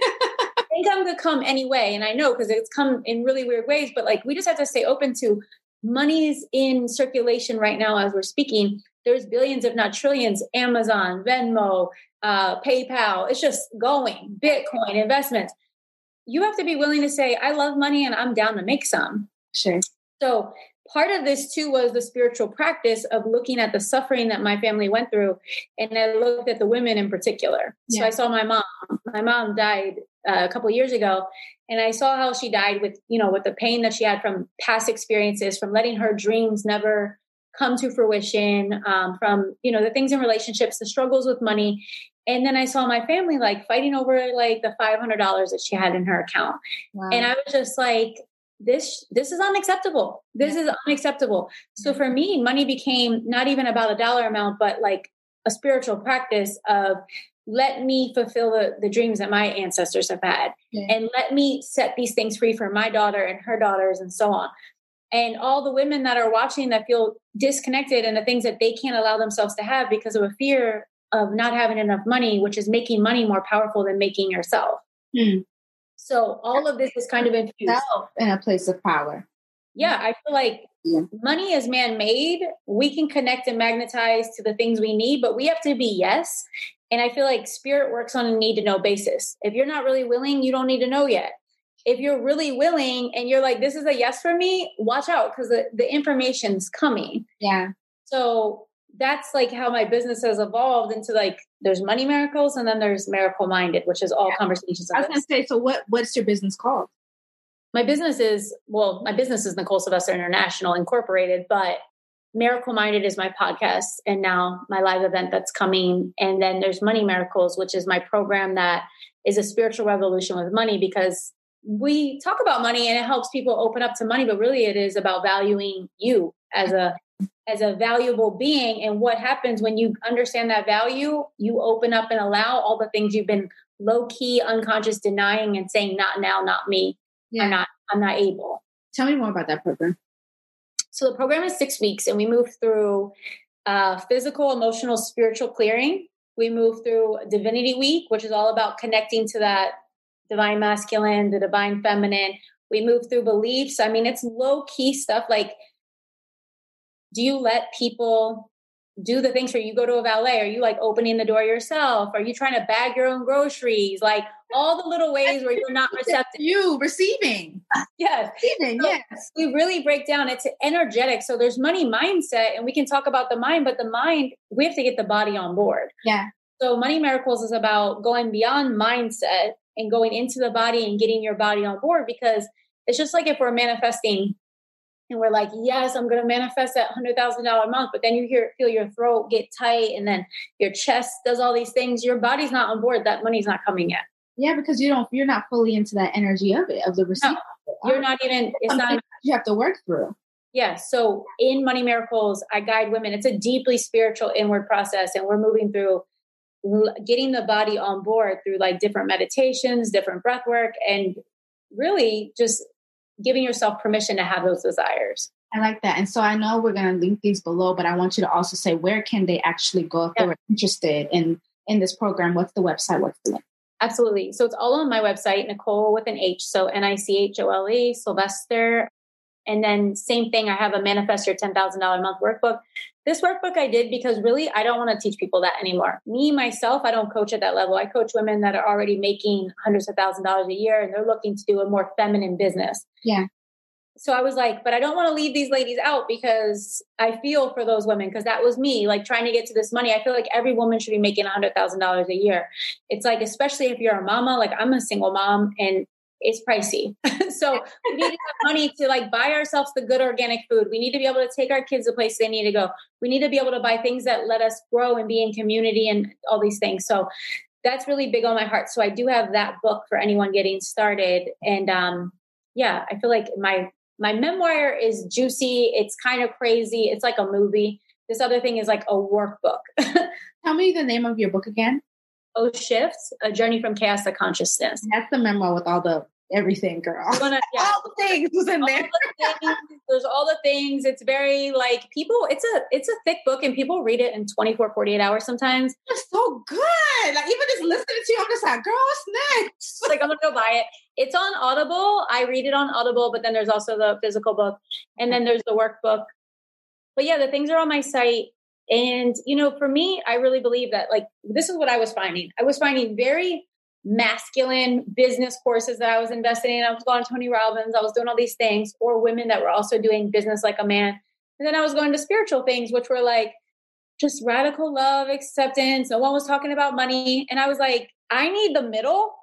Speaker 2: income could come anyway, and I know because it's come in really weird ways. But like we just have to stay open to money's in circulation right now as we're speaking. There's billions, if not trillions. Amazon, Venmo, uh, PayPal. It's just going. Bitcoin investments. You have to be willing to say, "I love money, and I'm down to make some."
Speaker 1: Sure.
Speaker 2: So part of this too was the spiritual practice of looking at the suffering that my family went through and i looked at the women in particular yeah. so i saw my mom my mom died uh, a couple years ago and i saw how she died with you know with the pain that she had from past experiences from letting her dreams never come to fruition um, from you know the things in relationships the struggles with money and then i saw my family like fighting over like the $500 that she had in her account wow. and i was just like this this is unacceptable this is unacceptable so for me money became not even about a dollar amount but like a spiritual practice of let me fulfill the, the dreams that my ancestors have had yeah. and let me set these things free for my daughter and her daughters and so on and all the women that are watching that feel disconnected and the things that they can't allow themselves to have because of a fear of not having enough money which is making money more powerful than making yourself hmm. So all of this is kind of infused
Speaker 1: in a place of power.
Speaker 2: Yeah, I feel like yeah. money is man-made. We can connect and magnetize to the things we need, but we have to be yes. And I feel like spirit works on a need to know basis. If you're not really willing, you don't need to know yet. If you're really willing and you're like, this is a yes for me, watch out because the, the information's coming.
Speaker 1: Yeah.
Speaker 2: So that's like how my business has evolved into like there's money miracles and then there's miracle minded which is all yeah. conversations
Speaker 1: i was going to say so what what's your business called?
Speaker 2: My business is well my business is nichole sylvester international incorporated but miracle minded is my podcast and now my live event that's coming. And then there's money miracles which is my program that is a spiritual revolution with money because we talk about money and it helps people open up to money but really it is about valuing you as a as a valuable being. And what happens when you understand that value, you open up and allow all the things you've been low key, unconscious denying and saying, not now, not me. Yeah. I'm not, I'm not able.
Speaker 1: Tell me more about that program.
Speaker 2: So the program is six weeks and we move through uh, physical, emotional, spiritual clearing. We move through Divinity Week, which is all about connecting to that divine masculine, the divine feminine. We move through beliefs. I mean, it's low key stuff like do you let people do the things for you? Go to a valet are you like opening the door yourself? Are you trying to bag your own groceries? Like all the little ways where you're not receptive.
Speaker 1: you receiving.
Speaker 2: Yes.
Speaker 1: Receiving, so yes.
Speaker 2: we really break down. It's energetic. So there's money mindset and we can talk about the mind but the mind we have to get the body on board.
Speaker 1: Yeah.
Speaker 2: So money miracles is about going beyond mindset and going into the body and getting your body on board because it's just like if we're manifesting and we're like, yes, I'm going to manifest that hundred thousand dollar month. But then you hear feel your throat get tight, and then your chest does all these things. Your body's not on board. That money's not coming yet.
Speaker 1: Yeah, because you don't you're not fully into that energy of it, of the receipt.
Speaker 2: No, you're not even it's not
Speaker 1: you have to work through.
Speaker 2: yeah. So in Money Miracles, I guide women. It's a deeply spiritual inward process, and we're moving through getting the body on board through like different meditations, different breath work, and really just giving yourself permission to have those desires.
Speaker 1: I like that. And so I know we're going to link these below, but I want you to also say where can they actually go if
Speaker 2: Yeah.
Speaker 1: they're interested in in this program? What's the website? What's the link?
Speaker 2: Absolutely. So it's all on my website, Nichole with an H. So N I C H O L E, Sylvester. And then same thing, I have a Manifest Your $10,000 month workbook. This workbook I did because really I don't want to teach people that anymore. Me, myself, I don't coach at that level. I coach women that are already making hundreds of thousand dollars a year and they're looking to do a more feminine business.
Speaker 1: Yeah.
Speaker 2: So I was like, but I don't want to leave these ladies out because I feel for those women because that was me, like trying to get to this money. I feel like every woman should be making $100,000 a year. It's like, especially if you're a mama, like I'm a single mom and it's pricey. so we need to have money to like buy ourselves the good organic food. We need to be able to take our kids to places they need to go. We need to be able to buy things that let us grow and be in community and all these things. So that's really big on my heart. So I do have that book for anyone getting started. And um, yeah, I feel like my my memoir is juicy. It's kind of crazy. It's like a movie. This other thing is like a workbook.
Speaker 1: Tell me the name of your book again.
Speaker 2: Oh, shifts, a journey from chaos to consciousness.
Speaker 1: That's the memoir with all the everything, girl.
Speaker 2: Gonna, yeah,
Speaker 1: All the things was in
Speaker 2: all
Speaker 1: there.
Speaker 2: the things, there's all the things it's very like people it's a it's a thick book and people read it in 24 48 hours sometimes
Speaker 1: It's so good. Like even just mm-hmm. listening to you, I'm just like, girl, what's next?
Speaker 2: it's like i'm gonna go buy it it's on audible i read it on audible but then there's also the physical book and then there's the workbook but yeah the things are on my site and you know for me i really believe that like this is what i was finding i was finding very masculine business courses that i was investing in i was going to tony robbins i was doing all these things or women that were also doing business like a man and then i was going to spiritual things which were like just radical love acceptance no one was talking about money and i was like i need the middle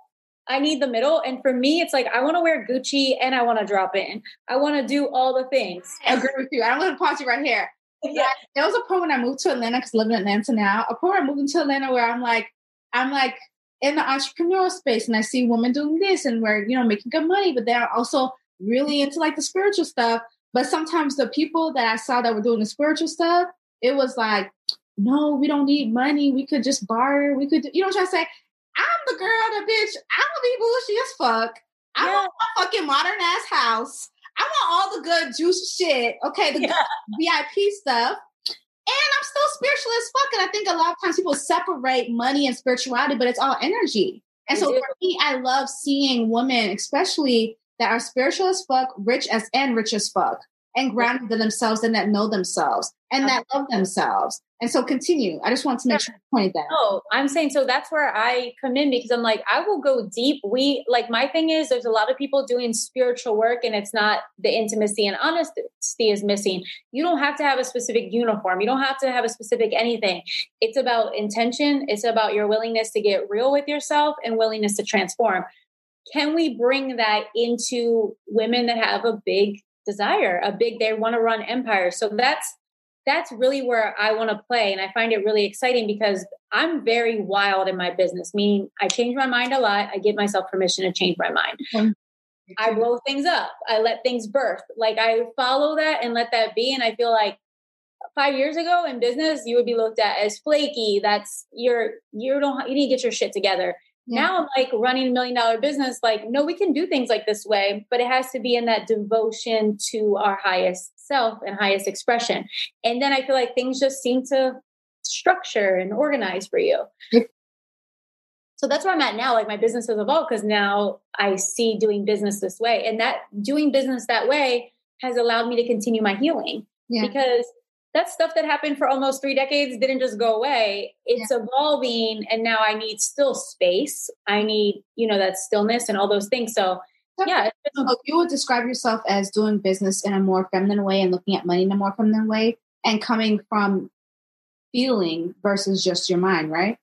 Speaker 2: I need the middle. And for me, it's like I want to wear Gucci and I want to drop in. I want to do all the things.
Speaker 1: I agree with you. I'm going to pause you right here.
Speaker 2: Yeah.
Speaker 1: There was a point when I moved to Atlanta because I live in Atlanta now. A point when I moved into Atlanta where I'm like, I'm like in the entrepreneurial space and I see women doing this and we're, you know, making good money, but they're also really into like the spiritual stuff. But sometimes the people that I saw that were doing the spiritual stuff, it was like, no, we don't need money. We could just barter. We could, do, you know what I'm trying to say? I'm the girl, the bitch. I don't be bougie as fuck. I
Speaker 2: Yeah.
Speaker 1: want a fucking modern ass house. I want all the good juicy shit. Okay, the
Speaker 2: Yeah.
Speaker 1: VIP stuff. And I'm still spiritual as fuck. And I think a lot of times people separate money and spirituality, but it's all energy. And so for me, I love seeing women, especially that are spiritual as fuck, rich as and rich as fuck, and grounded in themselves and that know themselves and that love themselves. And so continue. I just want to make sure I pointed that. out.
Speaker 2: No, I'm saying so that's where I come in because I'm like, I will go deep. We like my thing is there's a lot of people doing spiritual work and it's not the intimacy and honesty is missing. You don't have to have a specific uniform. You don't have to have a specific anything. It's about intention. It's about your willingness to get real with yourself and willingness to transform. Can we bring that into women that have a big desire, a big they want to run empires? So that's that's really where I want to play. And I find it really exciting because I'm very wild in my business, meaning I change my mind a lot. I give myself permission to change my mind. I blow things up. I let things birth. Like I follow that and let that be. And I feel like five years ago in business, you would be looked at as flaky. That's you're you don't you need to get your shit together.
Speaker 1: Yeah.
Speaker 2: Now I'm like running a million dollar business. Like, no, we can do things like this way, but it has to be in that devotion to our highest self and highest expression. And then I feel like things just seem to structure and organize for you. So that's where I'm at now. Like my business has evolved because now I see doing business this way. And that doing business that way has allowed me to continue my healing
Speaker 1: Yeah.
Speaker 2: because that stuff that happened for almost three decades didn't just go away. It's evolving, and now I need still space. I need, you know, that stillness and all those things. So, yeah,
Speaker 1: So you would describe yourself as doing business in a more feminine way and looking at money in a more feminine way and coming from feeling versus just your mind, right?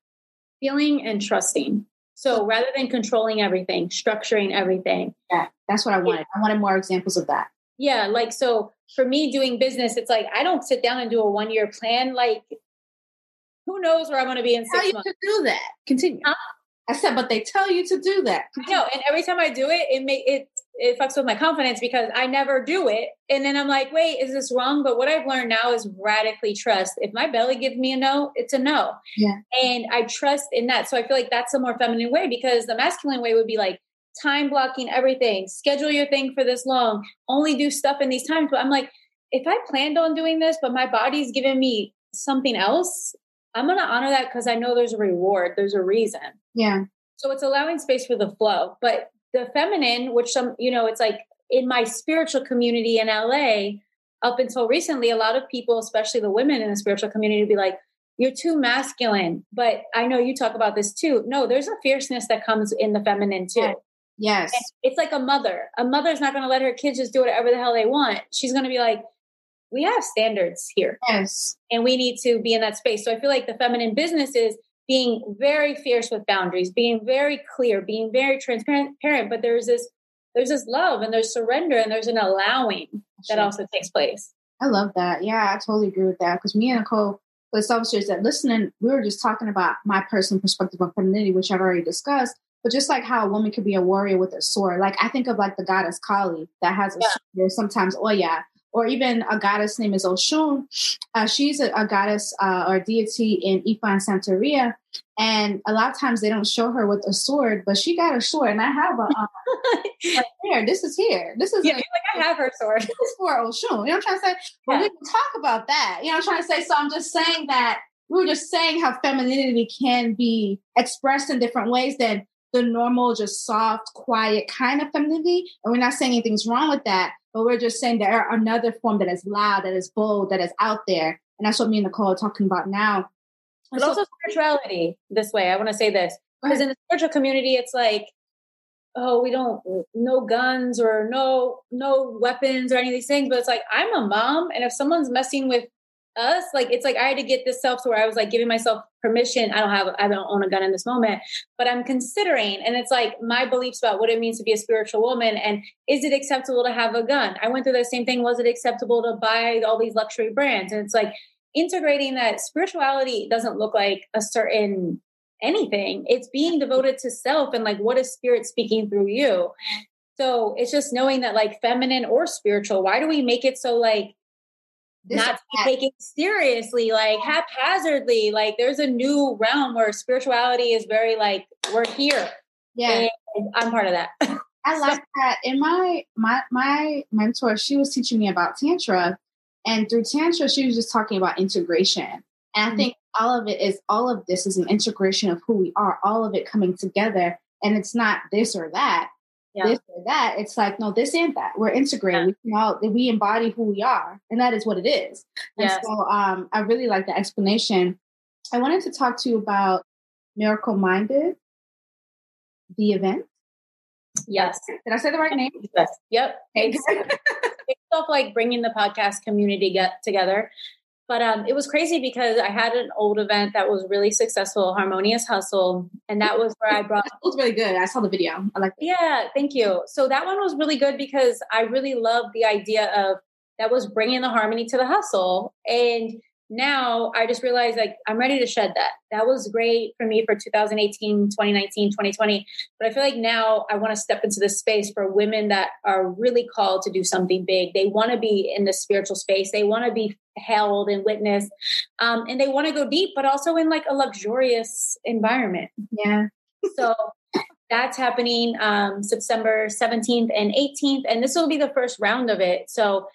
Speaker 2: feeling and trusting. So, rather than controlling everything, structuring everything,
Speaker 1: Yeah, that's what I wanted. I wanted more examples of that.
Speaker 2: Yeah, like so for me doing business, it's like I don't sit down and do a one year plan. Like, who knows where I'm going to be in six months?
Speaker 1: could do that? Continue.
Speaker 2: Huh?
Speaker 1: I said, but they tell you to do that.
Speaker 2: I know, and every time I do it, it make it it fucks with my confidence because I never do it. And then I'm like, wait, is this wrong? But what I've learned now is radically trust. If my belly gives me a no, it's a no.
Speaker 1: Yeah.
Speaker 2: And I trust in that. So I feel like that's a more feminine way because the masculine way would be like time blocking everything, schedule your thing for this long, only do stuff in these times. But I'm like, if I planned on doing this, but my body's giving me something else, I'm going to honor that because I know there's a reward, there's a reason.
Speaker 1: Yeah.
Speaker 2: So it's allowing space for the flow. But the feminine, which some, you know, it's like in my spiritual community in LA, up until recently, a lot of people, especially the women in the spiritual community, would be like, you're too masculine. But I know you talk about this too. No, there's a fierceness that comes in the feminine too.
Speaker 1: Yes.
Speaker 2: And it's like a mother. A mother's not going to let her kids just do whatever the hell they want. She's going to be like, we have standards here.
Speaker 1: Yes.
Speaker 2: And we need to be in that space. So I feel like the feminine business is being very fierce with boundaries, being very clear, being very transparent, but there's this there's this love and there's surrender and there's an allowing that also takes place.
Speaker 1: I love that. Yeah, I totally agree with that. Because me and Nichole, police officers that listening, we were just talking about my personal perspective on femininity, which I've already discussed. But just like how a woman could be a warrior with a sword, like I think of like the goddess Kali that has a yeah. sword, sometimes Oya, or even a goddess named is Oshun. Uh, she's a, a goddess uh, or deity in Ifa and Santeria. And a lot of times they don't show her with a sword, but she got a sword. And I have a, um, right here, this is here. This is
Speaker 2: yeah, like, like I have her sword. This
Speaker 1: is for Oshun. You know what I'm trying to say? But yeah. we can talk about that. You know what I'm trying to say? So I'm just saying that we were just saying how femininity can be expressed in different ways than the normal, just soft, quiet kind of femininity. And we're not saying anything's wrong with that but we're just saying there are another form that is loud, that is bold, that is out there. And that's what me and Nichole are talking about now.
Speaker 2: But so, also spirituality this way. I want to say this because in the spiritual community, it's like, oh, we don't no guns or no no weapons or any of these things. But it's like I'm a mom, and if someone's messing with us like it's like i had to get this self to where i was like giving myself permission. I don't have i don't own a gun in this moment but i'm considering and it's like my beliefs about what it means to be a spiritual woman and is it acceptable to have a gun? I went through the same thing. Was it acceptable to buy all these luxury brands? And it's like integrating that spirituality doesn't look like a certain anything. It's being devoted to self and like what is spirit speaking through you? So it's just knowing that like feminine or spiritual why do we make it so like this not to be taken seriously, like haphazardly. Like there's a new realm where spirituality is very like we're here.
Speaker 1: Yeah,
Speaker 2: and I'm part of that.
Speaker 1: I like that. In my my my mentor, she was teaching me about tantra, and through tantra, she was just talking about integration. And I mm-hmm. think all of it is all of this is an integration of who we are, all of it coming together. And it's not this or that yeah. this or that. It's like, no, this and that. We're integrated. Yeah. We can all we embody who we are. And that is what it is. And yes. so um, I really like the explanation. I wanted to talk to you about Miracle Minded, the event.
Speaker 2: Yes.
Speaker 1: Did I say the right name?
Speaker 2: Yes. Yep. it's stuff like bringing the podcast community get together. But um, it was crazy because I had an old event that was really successful, Harmonious Hustle, and that was where I brought.
Speaker 1: it was really good. I saw the video. I like.
Speaker 2: Yeah, thank you. So that one was really good because I really loved the idea of that was bringing the harmony to the hustle, and now I just realized like I'm ready to shed that. That was great for me for 2018, 2019, 2020. But I feel like now I want to step into this space for women that are really called to do something big. They want to be in the spiritual space. They want to be held and witnessed. Um, and they want to go deep, but also in like a luxurious environment.
Speaker 1: Yeah.
Speaker 2: so that's happening um, September 17th and 18th. And this will be the first round of it. So,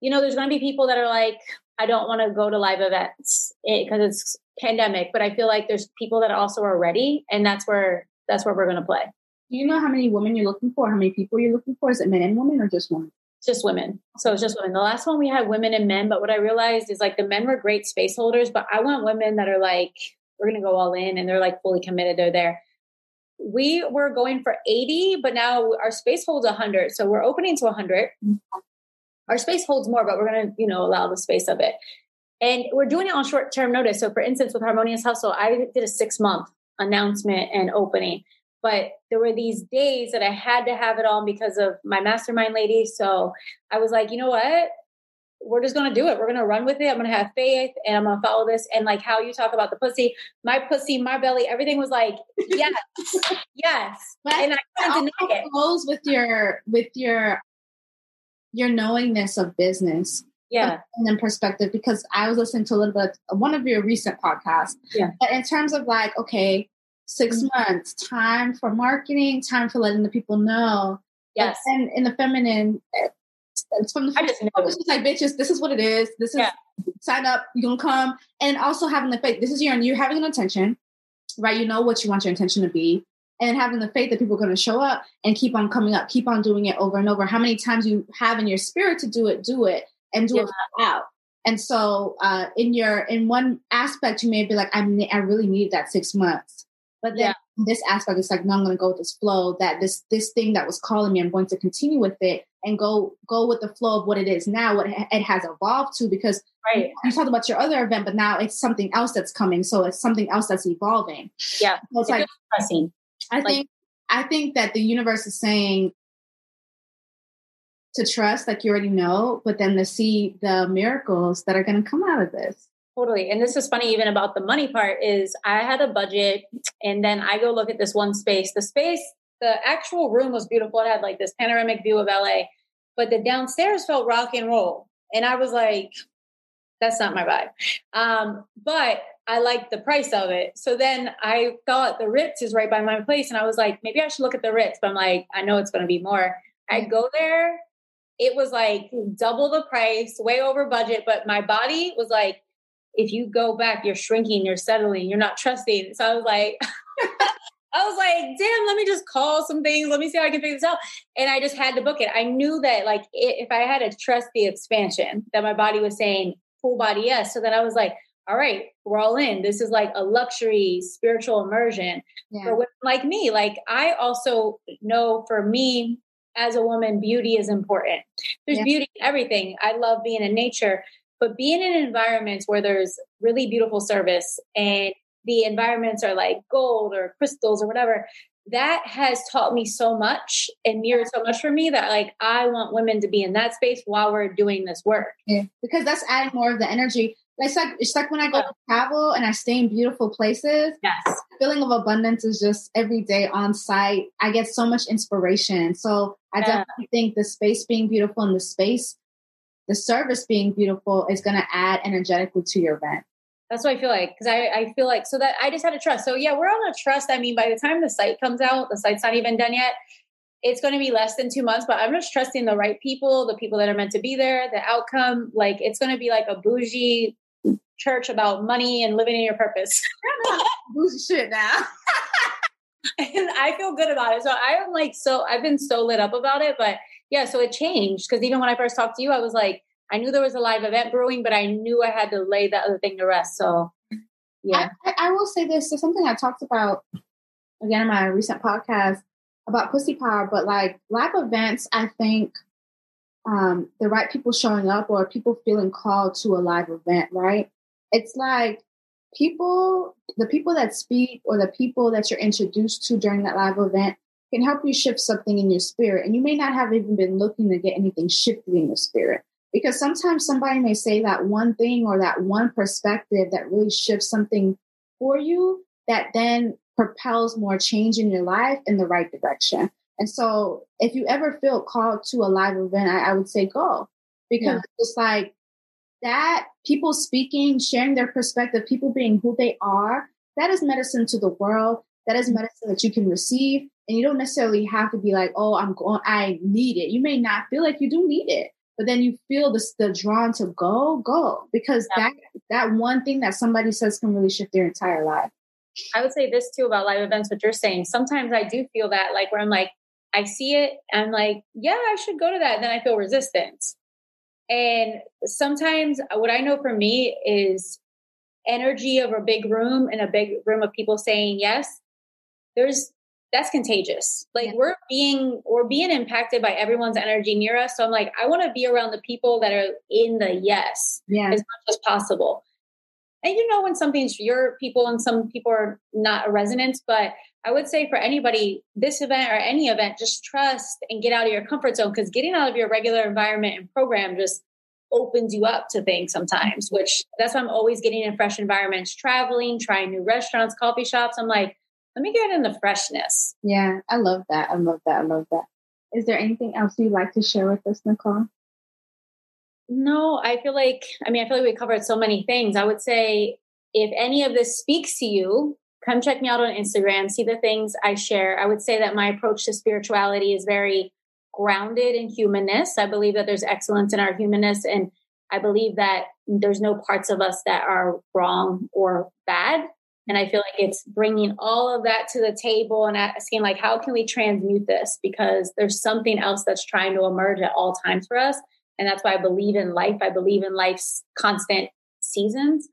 Speaker 2: you know, there's going to be people that are like, I don't want to go to live events because it, it's pandemic, but I feel like there's people that also are ready, and that's where that's where we're going to play.
Speaker 1: Do you know how many women you're looking for? How many people you're looking for? Is it men and women or just women?
Speaker 2: Just women. So it's just women. The last one we had women and men, but what I realized is like the men were great space holders, but I want women that are like, we're going to go all in and they're like fully committed. They're there. We were going for 80, but now our space holds 100. So we're opening to 100 our space holds more, but we're going to, you know, allow the space of it. And we're doing it on short term notice. So, for instance, with Harmonious Hustle, I did a six month announcement and opening, but there were these days that I had to have it on because of my mastermind lady. So I was like, you know what? we're just going to do it. We're going to run with it. I'm going to have faith and I'm going to follow this. And like how you talk about the pussy, my pussy, my belly, everything was like, yes, yes.
Speaker 1: But
Speaker 2: and I couldn't deny it.
Speaker 1: goes with your, with your, your knowingness of business.
Speaker 2: Yeah.
Speaker 1: And then perspective, because I was listening to a little bit, one of your recent podcasts.
Speaker 2: Yeah.
Speaker 1: But in terms of like, okay, 6
Speaker 2: Mm-hmm.
Speaker 1: months, time for marketing, time for letting the people know.
Speaker 2: Yes.
Speaker 1: And in the feminine, it's, it's from the
Speaker 2: I just know.
Speaker 1: it's just like bitches, this is what it is. This is
Speaker 2: Yeah.
Speaker 1: sign up, you're gonna come. And also having the faith, this is your you're having an intention, right? You know what you want your intention to be. And having the faith that people are gonna show up and keep on coming up, keep on doing it over and over. How many times you have in your spirit to do it, do it and do
Speaker 2: Yeah.
Speaker 1: it out. And so uh in your in one aspect you may be like, I I really needed that six months. But then
Speaker 2: Yeah.
Speaker 1: this aspect, is like, no, I'm gonna go with this flow, that this this thing that was calling me, I'm going to continue with it and go go with the flow of what it is now, what it has evolved to. Because
Speaker 2: Right.
Speaker 1: you talked about your other event, but now it's something else that's coming. So it's something else that's evolving.
Speaker 2: Yeah.
Speaker 1: So it's
Speaker 2: It
Speaker 1: like. I
Speaker 2: like-
Speaker 1: think I think that the universe is saying to trust, like you already know, but then to see the miracles that are going to come out of this.
Speaker 2: Totally. And this is funny, even about the money part, is I had a budget and then I go look at this one space. The space, the actual room was beautiful. It had like this panoramic view of LA, but the downstairs felt rock and roll. And I was like, that's not my vibe. Um, but I liked the price of it. So then I thought the Ritz is right by my place. And I was like, maybe I should look at the Ritz. But I'm like, I know it's going to be more. I go there. It was like double the price, way over budget. But my body was like, if you go back, you're shrinking, you're settling, you're not trusting. So I was like, I was like, damn, let me just call some things. Let me see how I can figure this out. And I just had to book it. I knew that, like, if I had to trust the expansion, that my body was saying full body yes. So then I was like, all right, we're all in. This is like a luxury spiritual immersion for women like me. Like, I also know for me as a woman, beauty is important. There's
Speaker 1: Yeah.
Speaker 2: beauty in everything. I love being in nature, but being in environments where there's really beautiful service and the environments are like gold or crystals or whatever, that has taught me so much and mirrored so much for me that like I want women to be in that space while we're doing this work.
Speaker 1: Yeah. Because that's adding more of the energy. It's like it's like when I go to travel and I stay in beautiful places.
Speaker 2: Yes.
Speaker 1: Feeling of abundance is just every day on site. I get so much inspiration. So I
Speaker 2: Yeah.
Speaker 1: definitely think the space being beautiful and the space, the service being beautiful is going to add energetically to your event.
Speaker 2: That's what I feel like. Cause I, I feel like, so that I just had to trust. So yeah, we're on a trust. I mean, by the time the site comes out, the site's not even done yet. It's going to be less than two months, but I'm just trusting the right people, the people that are meant to be there, the outcome. Like it's going to be like a bougie church about money and living in your purpose.
Speaker 1: Bougie shit now.
Speaker 2: and I feel good about it. So I am like, so I've been so lit up about it. But yeah, so it changed because even when I first talked to you, I was like, I knew there was a live event brewing, but I knew I had to lay that other thing to rest. So yeah.
Speaker 1: I, I, will say this. There's something I talked about again in my recent podcast about pussy power, but like live events, I think um, the right people showing up or people feeling called to a live event, right? It's like people, the people that speak or the people that you're introduced to during that live event can help you shift something in your spirit. And you may not have even been looking to get anything shifted in your spirit. Because sometimes somebody may say that one thing or that one perspective that really shifts something for you that then propels more change in your life in the right direction. And so if you ever feel called to a live event, I, I would say go because
Speaker 2: Yeah.
Speaker 1: it's like that people speaking, sharing their perspective, people being who they are, that is medicine to the world. That is mm-hmm. medicine that you can receive. And you don't necessarily have to be like, oh, I'm going, I need it. You may not feel like you do need it, but then you feel the, the drawn to go, go because
Speaker 2: Yeah.
Speaker 1: that, that one thing that somebody says can really shift their entire life.
Speaker 2: I would say this too about live events, what you're saying. Sometimes I do feel that, like, where I'm like, I see it, I'm like, yeah, I should go to that. And then I feel resistance. And sometimes uh, what I know for me is energy of a big room and a big room of people saying yes. There's that's contagious. Like
Speaker 1: Yeah.
Speaker 2: we're being we're being impacted by everyone's energy near us. So I'm like, I want to be around the people that are in the yes
Speaker 1: Yeah.
Speaker 2: as much as possible. And you know when something's your people and some people are not a resonance, but I would say for anybody, this event or any event, just trust and get out of your comfort zone because getting out of your regular environment and program just opens you up to things sometimes, which that's why I'm always getting in fresh environments, traveling, trying new restaurants, coffee shops. I'm like, let me get in the freshness.
Speaker 1: Yeah, I love that. I love that. I love that. Is there anything else you'd like to share with us, Nichole?
Speaker 2: No, I feel like, I mean, I feel like we covered so many things. I would say if any of this speaks to you, come check me out on Instagram, see the things I share. I would say that my approach to spirituality is very grounded in humanness. I believe that there's excellence in our humanness. And I believe that there's no parts of us that are wrong or bad. And I feel like it's bringing all of that to the table and asking, like, how can we transmute this? Because there's something else that's trying to emerge at all times for us. And that's why I believe in life. I believe in life's constant seasons.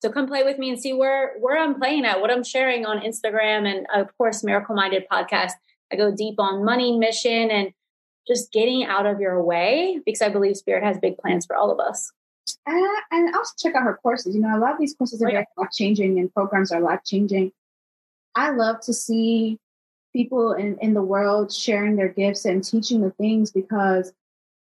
Speaker 2: So come play with me and see where where I'm playing at, what I'm sharing on Instagram and of course Miracle Minded podcast. I go deep on money, mission, and just getting out of your way because I believe Spirit has big plans for all of us.
Speaker 1: Uh, and also check out her courses. You know, a lot of these courses are oh, yeah. life changing and programs are life changing. I love to see people in, in the world sharing their gifts and teaching the things because,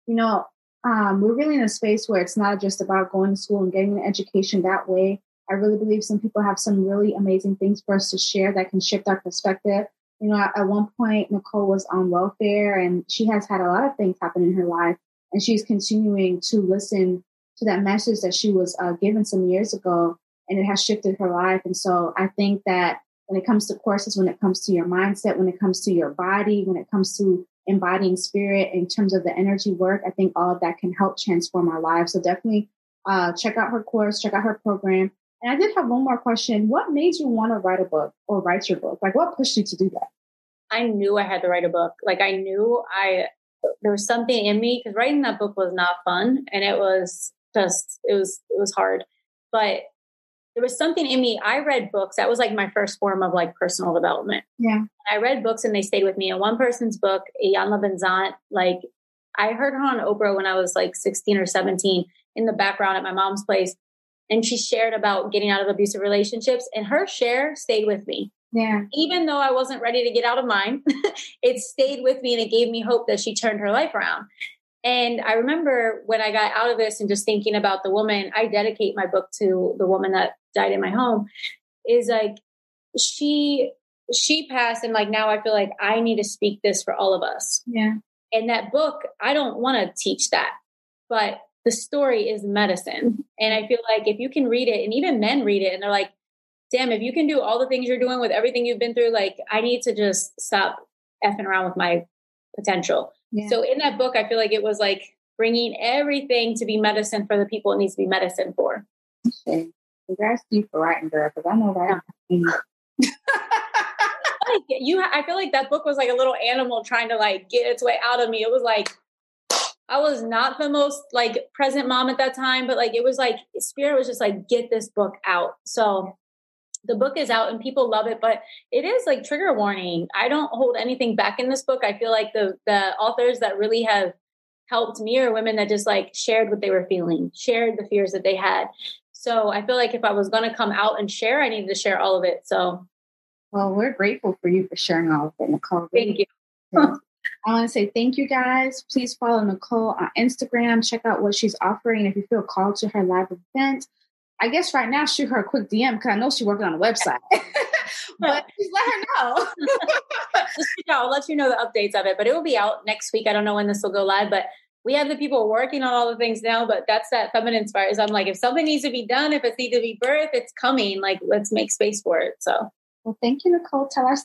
Speaker 1: you know, um, we're really in a space where it's not just about going to school and getting an education that way. I really believe some people have some really amazing things for us to share that can shift our perspective. You know, at, at one point, Nichole was on welfare and she has had a lot of things happen in her life. And she's continuing to listen to that message that she was uh, given some years ago. And it has shifted her life. And so I think that when it comes to courses, when it comes to your mindset, when it comes to your body, when it comes to embodying spirit in terms of the energy work, I think all of that can help transform our lives. So definitely uh, check out her course, check out her program. And I did have one more question. What made you want to write a book or write your book? Like what pushed you to do that?
Speaker 2: I knew I had to write a book. Like I knew I there was something in me because writing that book was not fun and it was just it was it was hard. But there was something in me. I read books. That was like my first form of like personal development.
Speaker 1: Yeah.
Speaker 2: I read books and they stayed with me. And one person's book, Iyanla Vanzant, like I heard her on Oprah when I was like 16 or 17 in the background at my mom's place and she shared about getting out of abusive relationships and her share stayed with me
Speaker 1: yeah
Speaker 2: even though i wasn't ready to get out of mine it stayed with me and it gave me hope that she turned her life around and i remember when i got out of this and just thinking about the woman i dedicate my book to the woman that died in my home is like she she passed and like now i feel like i need to speak this for all of us
Speaker 1: yeah
Speaker 2: and that book i don't want to teach that but the story is medicine. Mm-hmm. And I feel like if you can read it, and even men read it, and they're like, damn, if you can do all the things you're doing with everything you've been through, like, I need to just stop effing around with my potential. Yeah. So in that book, I feel like it was like bringing everything to be medicine for the people it needs to be medicine for.
Speaker 1: Okay. Congrats to you for writing, girl, because I know that.
Speaker 2: Yeah. like you, I feel like that book was like a little animal trying to like get its way out of me. It was like I was not the most like present mom at that time, but like it was like spirit was just like, get this book out. So the book is out and people love it, but it is like trigger warning. I don't hold anything back in this book. I feel like the the authors that really have helped me are women that just like shared what they were feeling, shared the fears that they had. So I feel like if I was going to come out and share, I needed to share all of it. So,
Speaker 1: well, we're grateful for you for sharing all of it, Nichole.
Speaker 2: Thank you.
Speaker 1: I want to say thank you guys. Please follow Nichole on Instagram. Check out what she's offering. If you feel called to her live event, I guess right now shoot her a quick DM because I know she's working on a website. but just let her know.
Speaker 2: just, you know, I'll let you know the updates of it. But it will be out next week. I don't know when this will go live, but we have the people working on all the things now. But that's that feminine spark. Is I'm like, if something needs to be done, if it needs to be birthed, it's coming. Like, let's make space for it. So,
Speaker 1: well, thank you, Nichole. Tell us